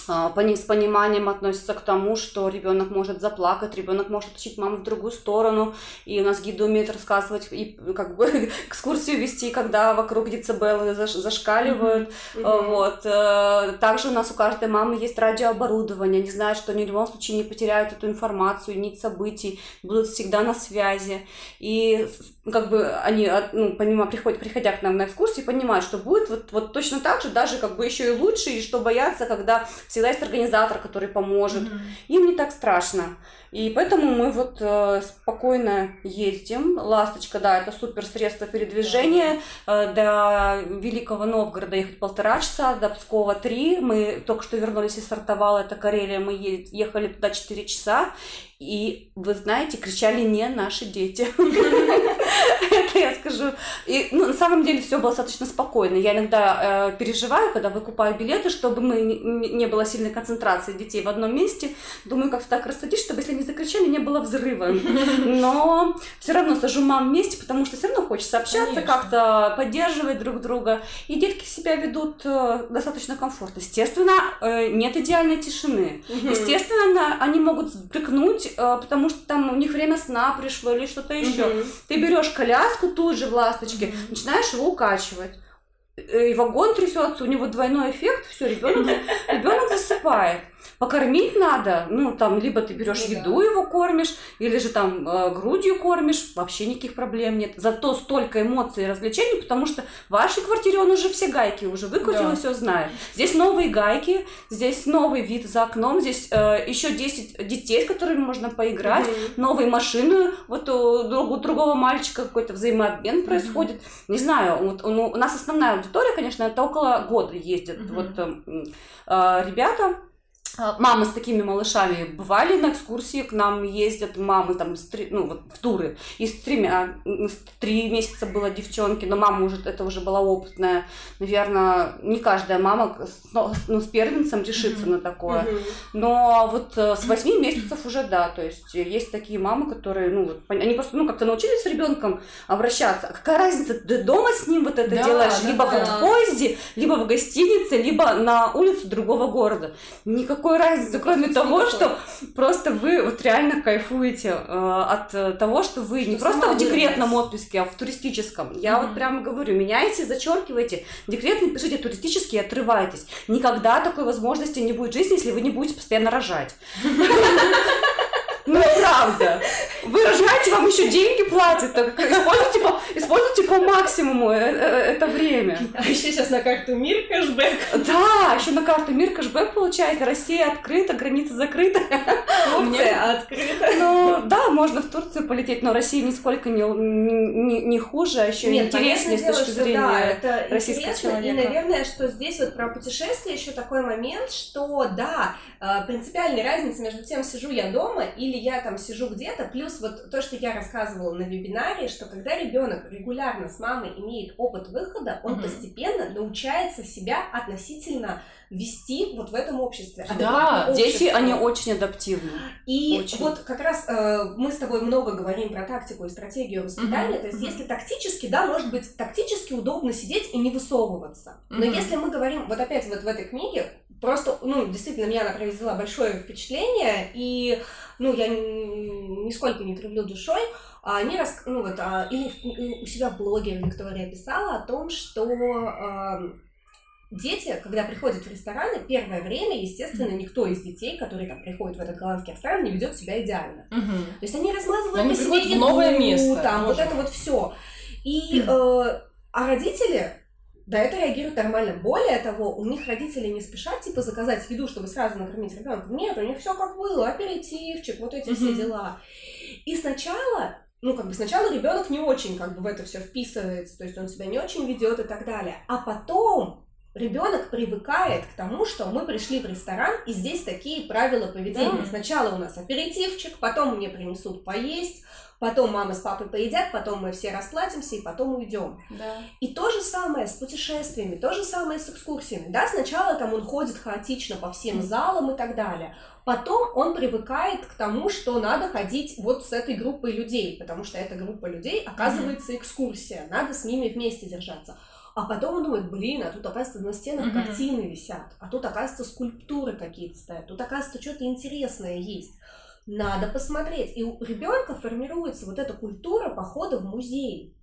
с пониманием относятся к тому, что ребенок может заплакать, ребенок может учить маму в другую сторону, и у нас гиды умеют рассказывать и как бы экскурсию вести, когда вокруг децибелы зашкаливают, mm-hmm. вот. Э, также у нас у каждой мамы есть радиооборудование, они знают, что они в любом случае не потеряют эту информацию, нить событий, будут всегда на связи, и как бы они, ну, понимаю, приходят, приходя к нам на экскурсии, понимают, что будет вот, вот точно так же, даже как бы еще и лучше, и что бояться, когда всегда есть организатор, который поможет. Mm-hmm. Им не так страшно. И поэтому мы вот э, спокойно ездим. Ласточка, да, это супер средство передвижения. Э, до Великого Новгорода ехать полтора часа, до Пскова три. Мы только что вернулись из Сартовала, это Карелия, мы ехали туда четыре часа. И вы знаете, кричали не наши дети. Это я скажу. И ну, на самом деле все было достаточно спокойно. Я иногда э, переживаю, когда выкупаю билеты, чтобы мы не, не было сильной концентрации детей в одном месте. Думаю, как так рассадить, чтобы если они закричали, не было взрыва. Но все равно сажу мам вместе, потому что все равно хочется общаться, как-то поддерживать друг друга. И детки себя ведут э, достаточно комфортно. Естественно, э, нет идеальной тишины. Естественно, они могут сбрыкнуть э, потому что там у них время сна пришло или что-то еще. Ты берешь коляску тут же в ласточке, угу. начинаешь его укачивать. Э, и вагон трясется, у него двойной эффект, все, ребенок, ребенок засыпает покормить надо, ну, там, либо ты берешь ну, еду, да. его кормишь, или же там э, грудью кормишь, вообще никаких проблем нет. Зато столько эмоций и развлечений, потому что в вашей квартире он уже все гайки уже выкрутил да. и все знает. Здесь новые гайки, здесь новый вид за окном, здесь э, еще 10 детей, с которыми можно поиграть, угу. новые машины, вот у, у другого мальчика какой-то взаимообмен угу. происходит. Не знаю, вот, ну, у нас основная аудитория, конечно, это около года ездят угу. вот э, э, ребята, мамы с такими малышами бывали на экскурсии, к нам ездят? Мамы там, с три, ну, вот, в туры, и с тремя, три месяца было девчонки, но мама уже, это уже была опытная, наверное, не каждая мама с, ну, с первенцем решится mm-hmm. на такое, mm-hmm. но вот э, с восьми месяцев уже да, то есть есть такие мамы, которые, ну, вот, они просто, ну, как-то научились с ребенком обращаться, какая разница, ты дома с ним вот это да, делаешь, да, либо да. в поезде, либо в гостинице, либо на улице другого города, никакой никакой разницы, кроме того, что просто вы вот реально кайфуете э, от того, что вы что не просто в декретном отпуске, а в туристическом. Я mm-hmm. вот прямо говорю, меняйте, зачеркивайте. Декретный пишите туристический и отрывайтесь. Никогда такой возможности не будет в жизни, если вы не будете постоянно рожать. Ну, правда. Вы рожаете, вам еще деньги платят. Так используйте по, используйте по максимуму э, э, это время. А еще сейчас на карту МИР кэшбэк. Да, еще на карту МИР кэшбэк получаете. Россия открыта, граница закрыта. Турция открыта. Ну, да, можно в Турцию полететь, но Россия нисколько не, не, не хуже, а еще Нет, интереснее с точки зрения да, это российского человека. И, наверное, что здесь вот про путешествие еще такой момент, что, да, э, принципиальная разница между тем, сижу я дома или я там сижу где-то, плюс вот то, что я рассказывала на вебинаре, что когда ребенок регулярно с мамой имеет опыт выхода, он mm-hmm. постепенно научается себя относительно вести вот в этом обществе. Да, дети, они очень адаптивны. И очень. вот как раз э, мы с тобой много говорим про тактику и стратегию воспитания, mm-hmm. то есть mm-hmm. если тактически, да, может быть, тактически удобно сидеть и не высовываться. Но mm-hmm. если мы говорим, вот опять вот в этой книге, просто, ну, действительно, меня она произвела большое впечатление, и, ну, я нисколько не кривлю душой, а они рас... ну вот, а, или у себя в блоге Виктория писала о том, что а, дети, когда приходят в рестораны, первое время, естественно, никто из детей, которые там приходят в этот голландский ресторан, не ведет себя идеально. Угу. То есть они размазывают они по себе еду, в новое место, там, вот это вот все. И, э, а родители да, это реагирует нормально. Более того, у них родители не спешат, типа, заказать еду, чтобы сразу накормить ребенка. Нет, у них все как было, аперитивчик, вот эти все дела. И сначала, ну, как бы сначала ребенок не очень как бы в это все вписывается, то есть он себя не очень ведет и так далее. А потом ребенок привыкает к тому, что мы пришли в ресторан, и здесь такие правила поведения. Да. Сначала у нас аперитивчик, потом мне принесут поесть, потом мама с папой поедят, потом мы все расплатимся и потом уйдем. Да. И то же самое с путешествиями, то же самое с экскурсиями. Да, сначала там он ходит хаотично по всем залам и так далее. Потом он привыкает к тому, что надо ходить вот с этой группой людей, потому что эта группа людей оказывается экскурсия, надо с ними вместе держаться. А потом он думает, блин, а тут, оказывается, на стенах mm-hmm. картины висят, а тут, оказывается, скульптуры какие-то стоят, тут, оказывается, что-то интересное есть надо посмотреть. И у ребенка формируется вот эта культура похода в музей.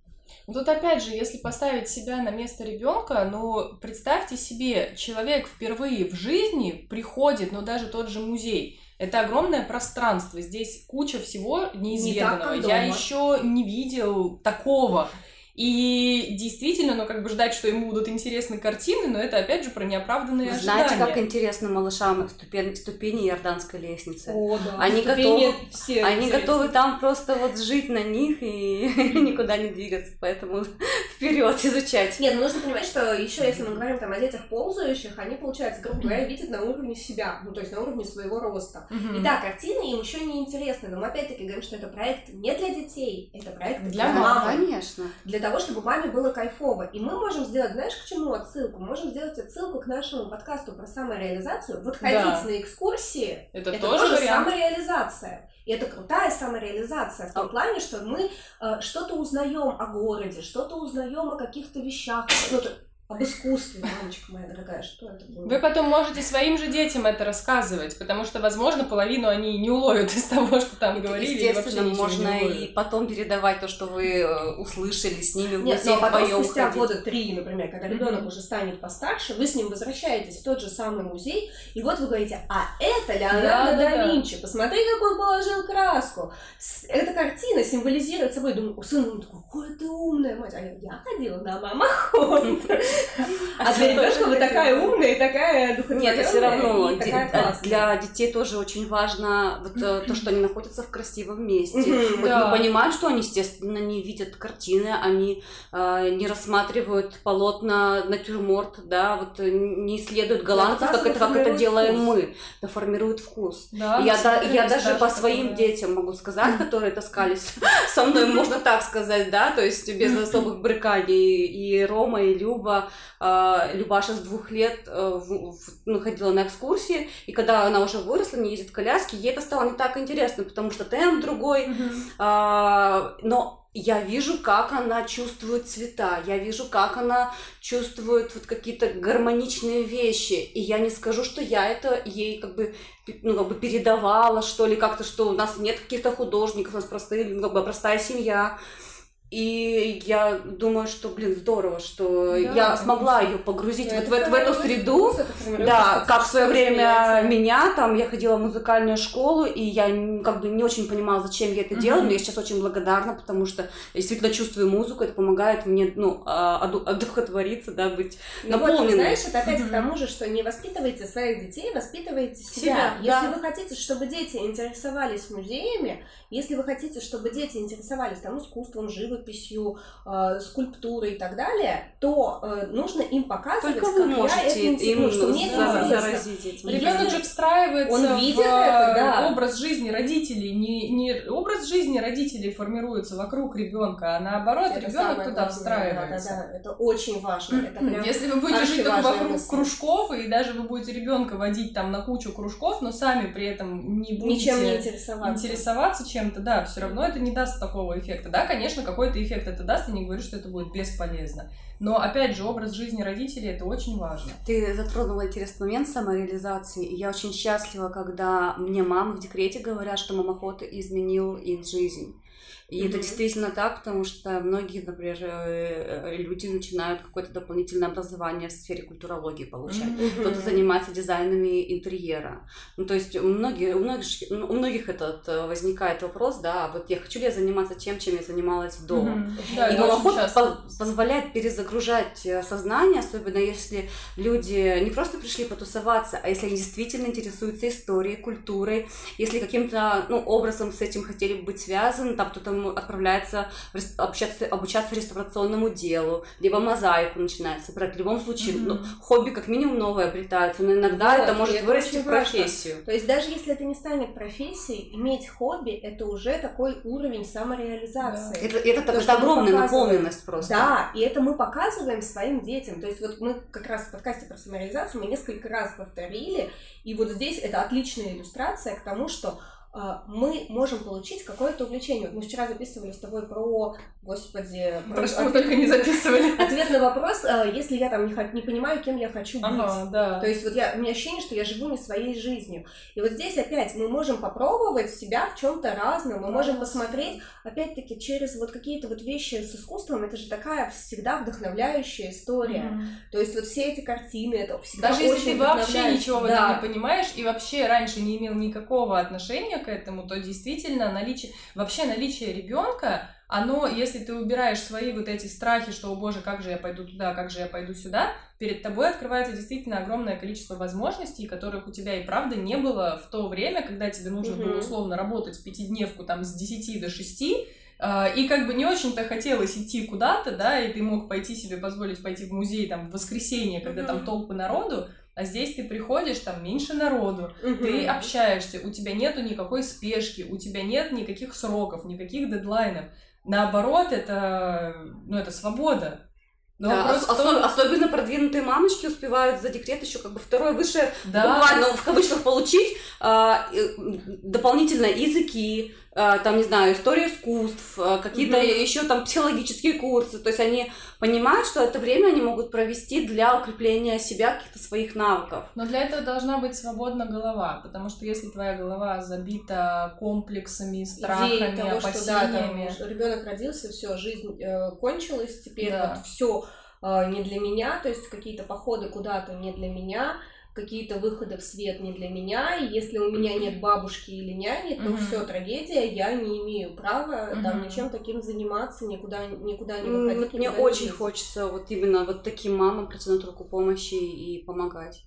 Ну, тут опять же, если поставить себя на место ребенка, ну представьте себе, человек впервые в жизни приходит, ну даже тот же музей. Это огромное пространство, здесь куча всего неизведанного. Не Я еще не видел такого. И действительно, ну, как бы ждать, что ему будут интересны картины, но это, опять же, про неоправданные Вы ожидания. Знаете, как интересно малышам ступени, ступени Иорданской лестницы? О, да. Они, готовы, все они готовы там просто вот жить на них и никуда не двигаться, поэтому вперед изучать. Нет, ну нужно понимать, что еще если мы говорим там о детях ползающих, они, получается, грубо говоря, видят на уровне себя, ну, то есть на уровне своего роста. И да, картины им еще не интересны, но мы опять-таки говорим, что это проект не для детей, это проект для, для мамы. Конечно. Для того, чтобы маме было кайфово. И мы можем сделать, знаешь, к чему отсылку? Мы можем сделать отсылку к нашему подкасту про самореализацию. Вот ходить да. на экскурсии, это, это тоже, тоже самореализация. И это крутая самореализация в том а плане, что мы э, что-то узнаем о городе, что-то узнаем о каких-то вещах. Ну, об искусстве, мамочка моя дорогая, что это было? Вы потом можете своим же детям это рассказывать, потому что, возможно, половину они не уловят из того, что там говорили. Естественно, можно и потом передавать то, что вы э, услышали с ними в Нет, но потом спустя года три, например, когда ребенок mm-hmm. уже станет постарше, вы с ним возвращаетесь в тот же самый музей, и вот вы говорите, а это Леонардо да, да, да Винчи, посмотри, как он положил краску. Эта картина символизирует собой, думаю, у сына он такой, какой ты умная мать. А я, я ходила на мамахон. А для ребенка вы такая умная и такая духотворенная. Нет, все равно для детей тоже очень важно вот э, то, что они находятся в красивом месте. Вот понимают, что они, естественно, не видят картины, они э, не рассматривают полотна натюрморт, да, вот э, не исследуют голландцев, как это, как это делаем мы. Это формирует вкус. Да, я, да, я даже по своим детям могу сказать, которые таскались со мной, можно так сказать, да, то есть без особых брыканий. И Рома, и Люба, а, Любаша с двух лет э, ну, ходила на экскурсии, и когда она уже выросла, не ездит в коляске, ей это стало не так интересно, потому что темп другой, но я вижу, как она чувствует цвета, я вижу, как она чувствует вот какие-то гармоничные вещи, и я не скажу, что я это ей как бы, ну, как бы передавала, что ли, как-то, что у нас нет каких-то художников, у нас простые, ну, как бы простая семья, и я думаю, что, блин, здорово, что да, я смогла ее погрузить да, вот в, в эту среду. Да, как в свое время меня, там, я ходила в музыкальную школу, и я как бы не очень понимала, зачем я это делаю, но я сейчас очень благодарна, потому что я действительно чувствую музыку, это помогает мне, ну, а, одухотвориться, да, быть ну, наполненной. Вот, знаешь, это опять к тому же, что не воспитывайте своих детей, воспитывайте себя. себя Если да. вы хотите, чтобы дети интересовались музеями, если вы хотите, чтобы дети интересовались там искусством, живописью, живописью, э, скульптурой и так далее, то э, нужно им показывать, Только вы можете им что мне заразить этим. Ребенок же встраивается Он видит в это, да. образ жизни родителей. Не, не образ жизни родителей формируется вокруг ребенка, а наоборот, ребенок туда главное, встраивается. Да, да, да. Это очень важно. Это прям Если вы будете жить только вокруг мысль. кружков, и даже вы будете ребенка водить там на кучу кружков, но сами при этом не будете Ничем не интересоваться, интересоваться чем-то, да, все равно это не даст такого эффекта. Да, конечно, какой-то какой-то эффект это даст, я не говорю, что это будет бесполезно. Но, опять же, образ жизни родителей — это очень важно. Ты затронула интересный момент самореализации, я очень счастлива, когда мне мамы в декрете говорят, что мамоход изменил их жизнь. И mm-hmm. это действительно так, потому что многие, например, э, э, люди начинают какое-то дополнительное образование в сфере культурологии получать. Mm-hmm. Кто-то занимается дизайнами интерьера. Ну, то есть у многих, у многих, у многих этот э, возникает вопрос, да, вот я хочу ли я заниматься тем, чем я занималась до. Mm-hmm. Да, и голоход по- позволяет перезагружать сознание, особенно если люди не просто пришли потусоваться, а если они действительно интересуются историей, культурой, если каким-то ну, образом с этим хотели быть связаны, там кто-то отправляется обучаться, обучаться реставрационному делу, либо мозаику начинает собирать. В любом случае, mm-hmm. ну, хобби как минимум новое обретается, но иногда вот, это может это вырасти в профессию. Важно. То есть даже если это не станет профессией, иметь хобби — это уже такой уровень самореализации. Да. Это, это, То, это огромная наполненность просто. Да, и это мы показываем своим детям. То есть вот мы как раз в подкасте про самореализацию мы несколько раз повторили, и вот здесь это отличная иллюстрация к тому, что мы можем получить какое-то увлечение. Вот мы вчера записывали с тобой про, господи... Про, про что мы только не записывали. Ответ на вопрос, а, если я там не, не понимаю, кем я хочу быть. Ага, да. То есть вот я, у меня ощущение, что я живу не своей жизнью. И вот здесь опять мы можем попробовать себя в чем-то разном, мы можем посмотреть, опять-таки, через вот какие-то вот вещи с искусством, это же такая всегда вдохновляющая история. Mm-hmm. То есть вот все эти картины, это всегда Даже если ты вообще ничего в этом не понимаешь и вообще раньше не имел никакого отношения к этому, то действительно наличие, вообще наличие ребенка, оно, если ты убираешь свои вот эти страхи, что, о боже, как же я пойду туда, как же я пойду сюда, перед тобой открывается действительно огромное количество возможностей, которых у тебя и правда не было в то время, когда тебе нужно mm-hmm. было условно работать пятидневку там с 10 до 6, а, и как бы не очень-то хотелось идти куда-то, да, и ты мог пойти себе позволить пойти в музей там в воскресенье, когда mm-hmm. там толпы народу, а здесь ты приходишь, там меньше народу, угу. ты общаешься, у тебя нету никакой спешки, у тебя нет никаких сроков, никаких дедлайнов. Наоборот, это, ну, это свобода. Но да, ос- том... Особенно продвинутые мамочки успевают за декрет еще как бы второе высшее, да. буквально в кавычках получить а, дополнительно языки, там, не знаю, история искусств, а, какие-то угу. еще там психологические курсы. То есть они понимают, что это время они могут провести для укрепления себя, каких-то своих навыков. Но для этого должна быть свободна голова, потому что если твоя голова забита комплексами, страхами, того, опасениями... Что, да, ребенок родился, все, жизнь э, кончилась, теперь да. вот все э, не для меня, то есть какие-то походы куда-то не для меня, какие-то выходы в свет не для меня, и если у меня нет бабушки или няни, то mm-hmm. все трагедия, я не имею права mm-hmm. там ничем таким заниматься, никуда, никуда не выходить. Мне очень хочется вот именно вот таким мамам протянуть руку помощи и помогать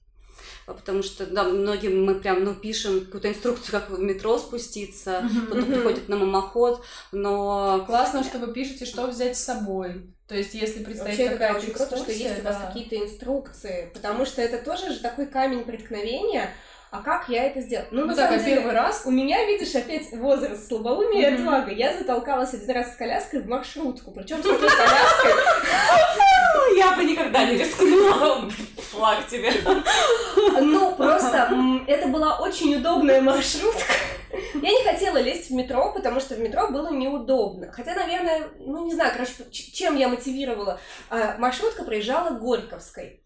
потому что, да, многим мы прям, ну, пишем какую-то инструкцию, как в метро спуститься, кто-то приходит на мамоход, но... Классно, что вы пишете, что взять с собой. То есть, если представить какая-то очень круто, что есть да. у вас какие-то инструкции, потому что это тоже же такой камень преткновения, а как я это сделала? Ну, ну на так, самом а деле, первый раз? У меня, видишь, опять возраст слабоумия mm-hmm. отвага. Я затолкалась один раз с коляской в маршрутку, причем с такой коляской. Я бы никогда не рискнула. Флаг тебе. Ну, просто это была очень удобная маршрутка. Я не хотела лезть в метро, потому что в метро было неудобно. Хотя, наверное, ну не знаю, короче, чем я мотивировала. А, маршрутка проезжала Горьковской.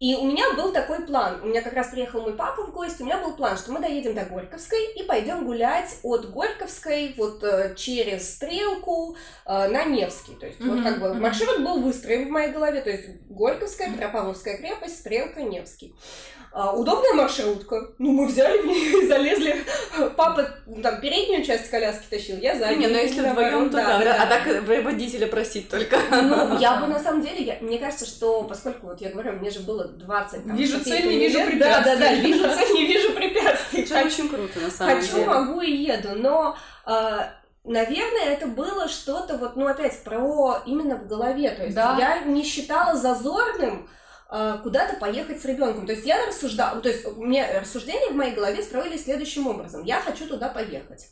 И у меня был такой план. У меня как раз приехал мой папа в гости. У меня был план, что мы доедем до Горьковской и пойдем гулять от Горьковской вот э, через Стрелку э, на Невский. То есть mm-hmm. вот как бы маршрут был выстроен в моей голове. То есть Горьковская, Петропавловская крепость, Стрелка, Невский. А, удобная маршрутка. Ну, мы взяли в нее и залезли. Папа там переднюю часть коляски тащил, я заднюю. Не, ну если вдвоем, то да, да. А так водителя просить только. Ну, я бы на самом деле, я, мне кажется, что поскольку, вот я говорю, мне же было 20 там, Вижу цель, не вижу препятствий. Да, да, да, вижу цель, не вижу препятствий. Это очень круто, на самом хочу, деле. Хочу, могу и еду, но... А, наверное, это было что-то вот, ну, опять, про именно в голове. То есть да. я не считала зазорным куда-то поехать с ребенком. То есть я рассуждала, то есть у меня рассуждения в моей голове строились следующим образом. Я хочу туда поехать.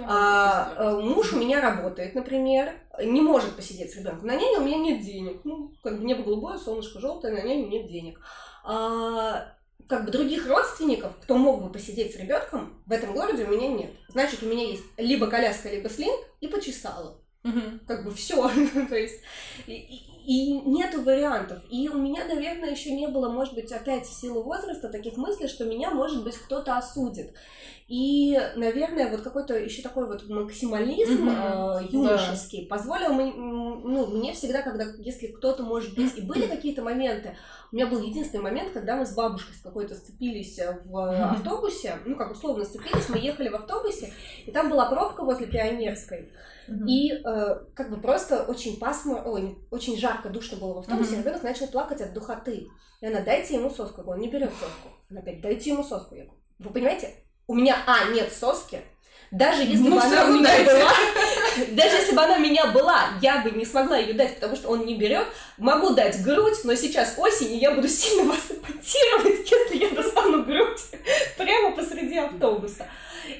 А, э, муж у меня работает, например, не может посидеть с ребенком. На няню у меня нет денег. Ну, как бы небо голубое, солнышко желтое, на няню нет денег. А, как бы других родственников, кто мог бы посидеть с ребенком, в этом городе у меня нет. Значит, у меня есть либо коляска, либо слинг и почесала. Угу. Как бы все. То есть и, и нету вариантов. И у меня, наверное, еще не было, может быть, опять в силу возраста таких мыслей, что меня, может быть, кто-то осудит. И, наверное, вот какой-то еще такой вот максимализм mm-hmm. э, юношеский да. позволил мне, ну, мне всегда, когда, если кто-то, может быть, и были какие-то моменты, у меня был единственный момент, когда мы с бабушкой с какой-то сцепились в автобусе, ну, как условно сцепились, мы ехали в автобусе, и там была пробка возле Пионерской, И э, как бы просто очень пасмурно, ой, очень жарко, душно было в автобусе, mm-hmm. ребенок начал плакать от духоты. И она, дайте ему соску. Он не берет соску. Она опять, дайте ему соску. Я говорю, вы понимаете, у меня, а, нет соски, даже если ну, бы она у меня была, даже если бы она у меня была, я бы не смогла ее дать, потому что он не берет. Могу дать грудь, но сейчас осень, и я буду сильно вас эпатировать, если я достану грудь прямо посреди автобуса.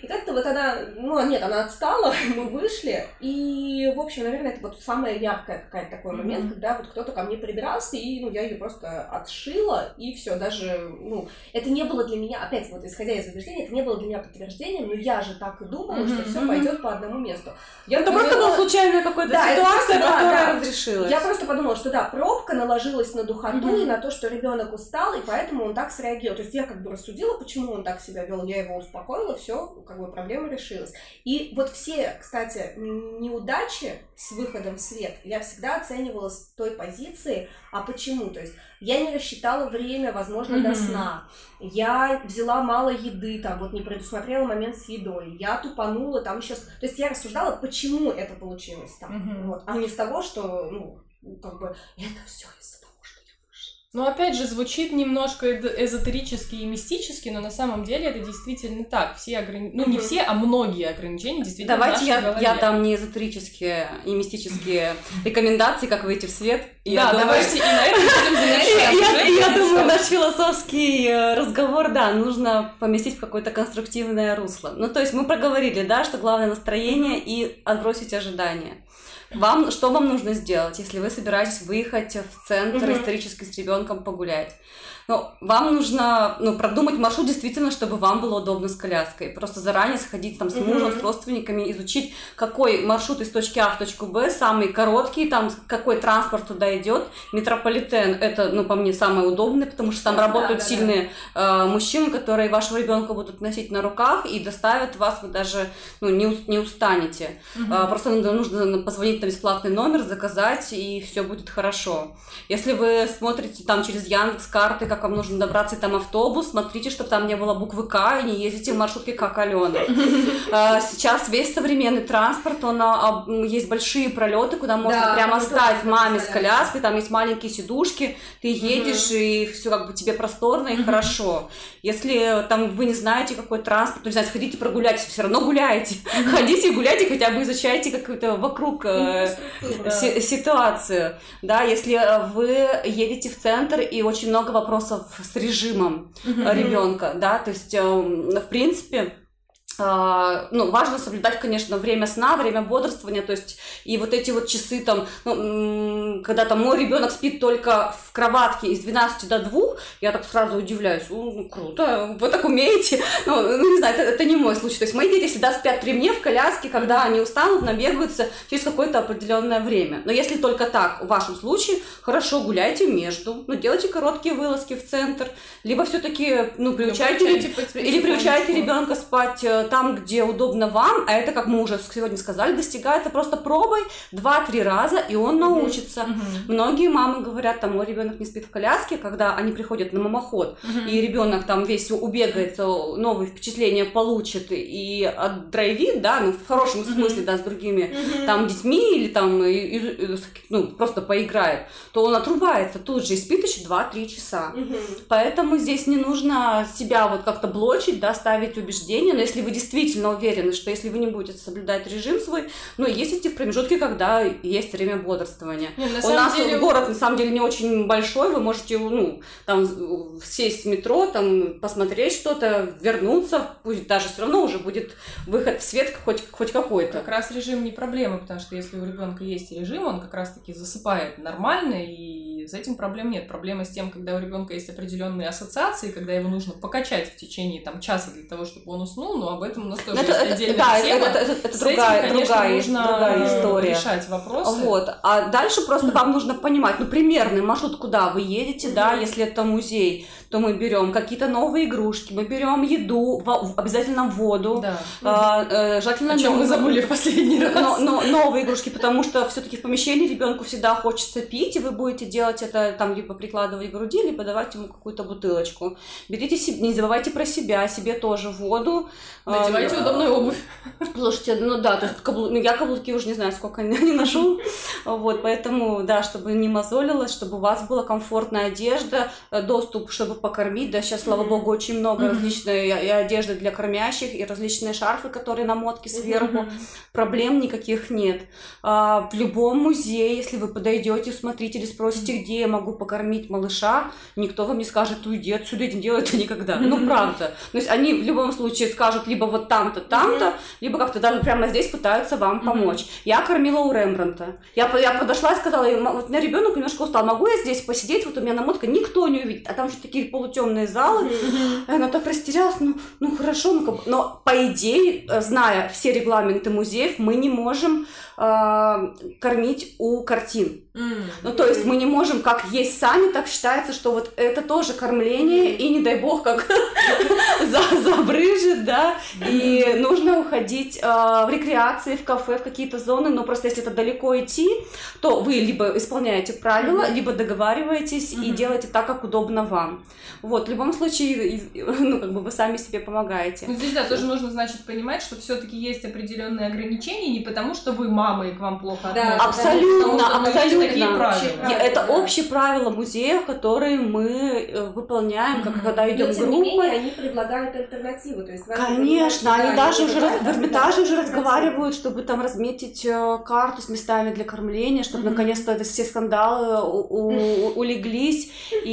И как-то вот она, ну, нет, она отстала, мы вышли, и, в общем, наверное, это вот самая яркая какая-то такой момент, mm-hmm. когда вот кто-то ко мне прибирался, и, ну, я ее просто отшила, и все, даже, ну, это не было для меня, опять вот, исходя из убеждения, это не было для меня подтверждением, но я же так и думала, mm-hmm. что все пойдет по одному месту. Я это просто была случайная какая-то да, ситуация, просто, которая да, разрешилась. Я просто подумала, что да, пробка наложилась на духоту mm-hmm. и на то, что ребенок устал, и поэтому он так среагировал. То есть я как бы рассудила, почему он так себя вел, я его успокоила, все, как бы проблема решилась. И вот все, кстати, неудачи с выходом в свет я всегда оценивала с той позиции, а почему? То есть я не рассчитала время, возможно, mm-hmm. до сна. Я взяла мало еды, там, вот не предусмотрела момент с едой. Я тупанула там еще... То есть я рассуждала, почему это получилось так. Mm-hmm. Вот, а не с того, что, ну, как бы, это все из ну, опять же, звучит немножко эзотерически и мистически, но на самом деле это действительно так. Все ограни... Ну, не все, а многие ограничения действительно Давайте я, я дам не эзотерические и мистические рекомендации, как выйти в свет. Да, давайте и на этом будем завершать. Я думаю, наш философский э, разговор, да, нужно поместить в какое-то конструктивное русло. Ну, то есть мы проговорили, да, что главное настроение и отбросить ожидания. Вам, что вам нужно сделать, если вы собираетесь выехать в центр угу. исторически с ребенком погулять? Ну, вам нужно ну, продумать маршрут действительно, чтобы вам было удобно с коляской. Просто заранее сходить там с мужем, mm-hmm. с родственниками, изучить, какой маршрут из точки А в точку Б самый короткий, там какой транспорт туда идет. Метрополитен это, ну, по мне, самое удобное, потому что там работают да, сильные да. Э, мужчины, которые вашего ребенка будут носить на руках и доставят вас, вы даже ну, не, не устанете. Mm-hmm. Э, просто нужно позвонить на бесплатный номер, заказать, и все будет хорошо. Если вы смотрите там через Яндекс карты, как вам нужно добраться, и там автобус, смотрите, чтобы там не было буквы К, и не ездите в маршрутке как Алена. Сейчас весь современный транспорт, он, а, есть большие пролеты, куда можно прямо оставить маме с коляской, там есть маленькие сидушки, ты едешь, и все как бы тебе просторно и хорошо. Если там вы не знаете, какой транспорт, то не знаю, сходите прогуляйтесь, все равно гуляете. Ходите гуляйте, хотя бы изучайте какую-то вокруг э, ситуацию. Да, если вы едете в центр и очень много вопросов с режимом ребенка, да, то есть, эм, в принципе, ну, важно соблюдать, конечно, время сна, время бодрствования, то есть и вот эти вот часы там, ну, когда там мой ребенок спит только в кроватке из 12 до 2, я так сразу удивляюсь, ну, круто, вы так умеете, ну, ну не знаю, это, это не мой случай, то есть мои дети всегда спят при мне в коляске, когда они устанут, набегаются через какое-то определенное время, но если только так, в вашем случае, хорошо, гуляйте между, ну, делайте короткие вылазки в центр, либо все-таки, ну, приучайте, или приучайте ребенка спать э, там, где удобно вам, а это, как мы уже сегодня сказали, достигается просто пробой 2-3 раза, и он научится. Mm-hmm. Многие мамы говорят, там, мой ребенок не спит в коляске, когда они приходят на мамоход, mm-hmm. и ребенок там весь убегается, новые впечатления получит и отдрайвит, да, ну, в хорошем mm-hmm. смысле, да, с другими mm-hmm. там детьми или там, и, и, ну, просто поиграет, то он отрубается тут же и спит еще 2-3 часа. Mm-hmm. Поэтому здесь не нужно себя вот как-то блочить, да, ставить убеждения, но если вы действительно уверены, что если вы не будете соблюдать режим свой, ну, ездите в промежутке, когда есть время бодрствования. Нет, У нас деле... город, на самом деле, не очень большой, вы можете, ну, там, сесть в метро, там, посмотреть что-то, вернуться, пусть даже все равно уже будет выход в свет хоть, хоть какой-то. Как раз режим не проблема, потому что если у ребенка есть режим, он как раз-таки засыпает нормально, и с этим проблем нет. Проблема с тем, когда у ребенка есть определенные ассоциации, когда его нужно покачать в течение там, часа для того, чтобы он уснул, но об этом у нас тоже это, есть отдельная да, тема. Это, это, это, другая, этим, конечно, другая, нужно другая история. решать вопросы. Вот. А дальше просто вам нужно понимать, ну, примерный маршрут, куда вы едете, да, если это музей, то мы берем какие-то новые игрушки, мы берем еду, обязательно воду. Да. А, э, желательно О чем мы забыли в последний раз. Но, но, новые игрушки, потому что все-таки в помещении ребенку всегда хочется пить, и вы будете делать это там либо прикладывать к груди, либо давать ему какую-то бутылочку. Берите себе, не забывайте про себя, себе тоже воду, Надевайте удобную обувь. Слушайте, ну да, то есть каблу... ну, я каблуки уже не знаю, сколько не, не ношу. Вот, поэтому, да, чтобы не мозолилось, чтобы у вас была комфортная одежда, э, доступ, чтобы покормить. Да, сейчас, слава богу, очень много различной и одежды для кормящих, и различные шарфы, которые на мотке сверху. Проблем никаких нет. А, в любом музее, если вы подойдете, смотрите или спросите, где я могу покормить малыша, никто вам не скажет, уйди отсюда, не делай это никогда. Ну, правда. То есть они в любом случае скажут, либо вот там-то, там-то, mm-hmm. либо как-то даже прямо здесь пытаются вам помочь. Mm-hmm. Я кормила у Рембранта. Я, я подошла и сказала, вот у меня ребенок немножко устал, могу я здесь посидеть, вот у меня намотка, никто не увидит, а там же такие полутемные залы. Mm-hmm. Она так растерялась, ну, ну хорошо, ну, как... но по идее, э, зная все регламенты музеев, мы не можем кормить у картин. Mm. Ну, то есть мы не можем, как есть сами, так считается, что вот это тоже кормление, mm. и не дай бог, как забрыжет, да, и нужно уходить э, в рекреации, в кафе, в какие-то зоны, но просто если это далеко идти, то вы либо исполняете правила, mm-hmm. либо договариваетесь mm-hmm. и делаете так, как удобно вам. Вот, в любом случае, ну, как бы вы сами себе помогаете. Ну, здесь, да, тоже нужно, значит, понимать, что все-таки есть определенные ограничения, не потому что вы мама и к вам плохо да, относятся. Абсолютно, абсолютно. Такие правила. Это общие правила музеев, которые мы э, выполняем, mm-hmm. как когда идем группой. они предлагают альтернативу, то есть Конечно, они даже уже в Эрмитаже уже разговаривают, чтобы там разметить э, карту с местами для кормления, чтобы наконец-то все скандалы улеглись, и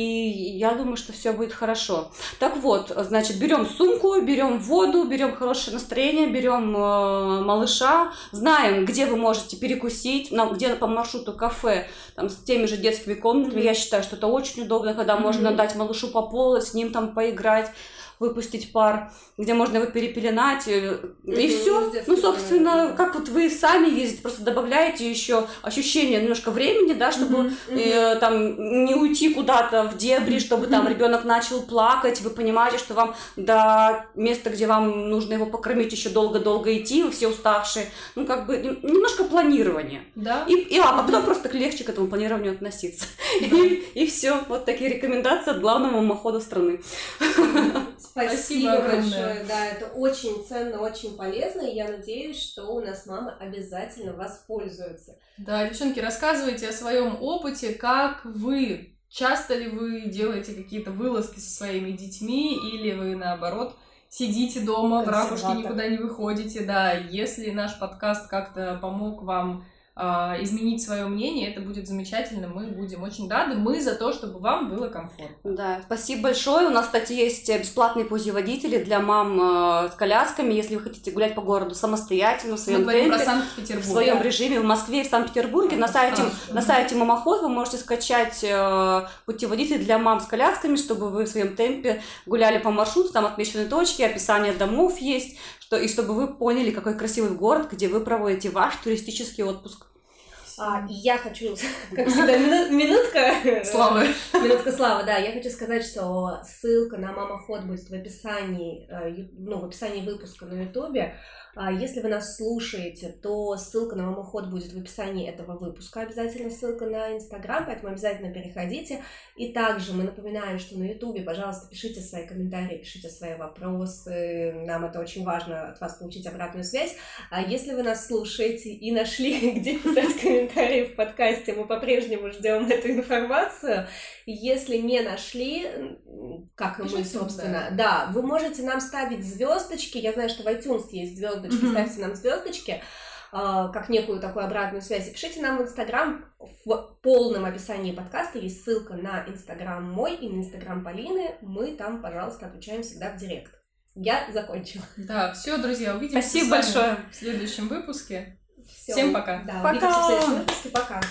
я думаю, что все будет хорошо. Так вот, значит, берем сумку, берем воду, берем хорошее настроение, берем э, малыша, знаем, где вы можете перекусить, где по маршруту кафе, там, с теми же детскими комнатами. Я считаю, что это очень удобно, когда можно дать малышу по полу, с ним там поиграть выпустить пар, где можно его перепеленать, э, и Мгм, все. Ну, собственно, да. как вот вы сами ездите, просто добавляете еще ощущение немножко времени, да, чтобы э, там не уйти куда-то в дебри, чтобы там ребенок начал плакать, вы понимаете, что вам до места, где вам нужно его покормить, еще долго-долго идти, вы все уставшие. Ну, как бы нем- немножко планирования. Да? И, и, а потом просто легче к этому планированию относиться. И, все. Вот такие рекомендации от главного мамохода страны. Спасибо, Спасибо огромное. большое. Да, это очень ценно, очень полезно. И я надеюсь, что у нас мамы обязательно воспользуются. Да, девчонки, рассказывайте о своем опыте, как вы, часто ли вы делаете какие-то вылазки со своими детьми, или вы, наоборот, сидите дома, в ракушке никуда не выходите, да, если наш подкаст как-то помог вам изменить свое мнение, это будет замечательно, мы будем очень рады, мы за то, чтобы вам было комфортно. Да, спасибо большое. У нас, кстати, есть бесплатные путеводители для мам э, с колясками, если вы хотите гулять по городу самостоятельно, в своем темпе. В своем режиме в Москве и в Санкт-Петербурге. На сайте, Хорошо. на сайте Мамоход вы можете скачать э, путеводитель для мам с колясками, чтобы вы в своем темпе гуляли по маршруту, там отмечены точки, описание домов есть, что, и чтобы вы поняли, какой красивый город, где вы проводите ваш туристический отпуск. А, и я хочу, как всегда, мину- минутка. Славы. Минутка славы, да. Я хочу сказать, что ссылка на мамоход будет в описании, э, ну, в описании выпуска на Ютубе. А Если вы нас слушаете, то ссылка на мамоход будет в описании этого выпуска. Обязательно ссылка на Инстаграм, поэтому обязательно переходите. И также мы напоминаем, что на Ютубе, пожалуйста, пишите свои комментарии, пишите свои вопросы. Нам это очень важно от вас получить обратную связь. А если вы нас слушаете и нашли, где писать комментарии в подкасте, мы по-прежнему ждем эту информацию. Если не нашли, как и мы, собственно, да, вы можете нам ставить звездочки. Я знаю, что в iTunes есть звездочки, Мгм. ставьте нам звездочки а, как некую такую обратную связь. И пишите нам в Инстаграм. В полном описании подкаста есть ссылка на Инстаграм мой и на Инстаграм Полины. Мы там, пожалуйста, отвечаем всегда в Директ. Я закончила. Да, все, друзья, увидимся Спасибо с вами большое. в следующем выпуске. Всё. Всем пока. Да, Пока. увидимся в следующем выпуске. Пока.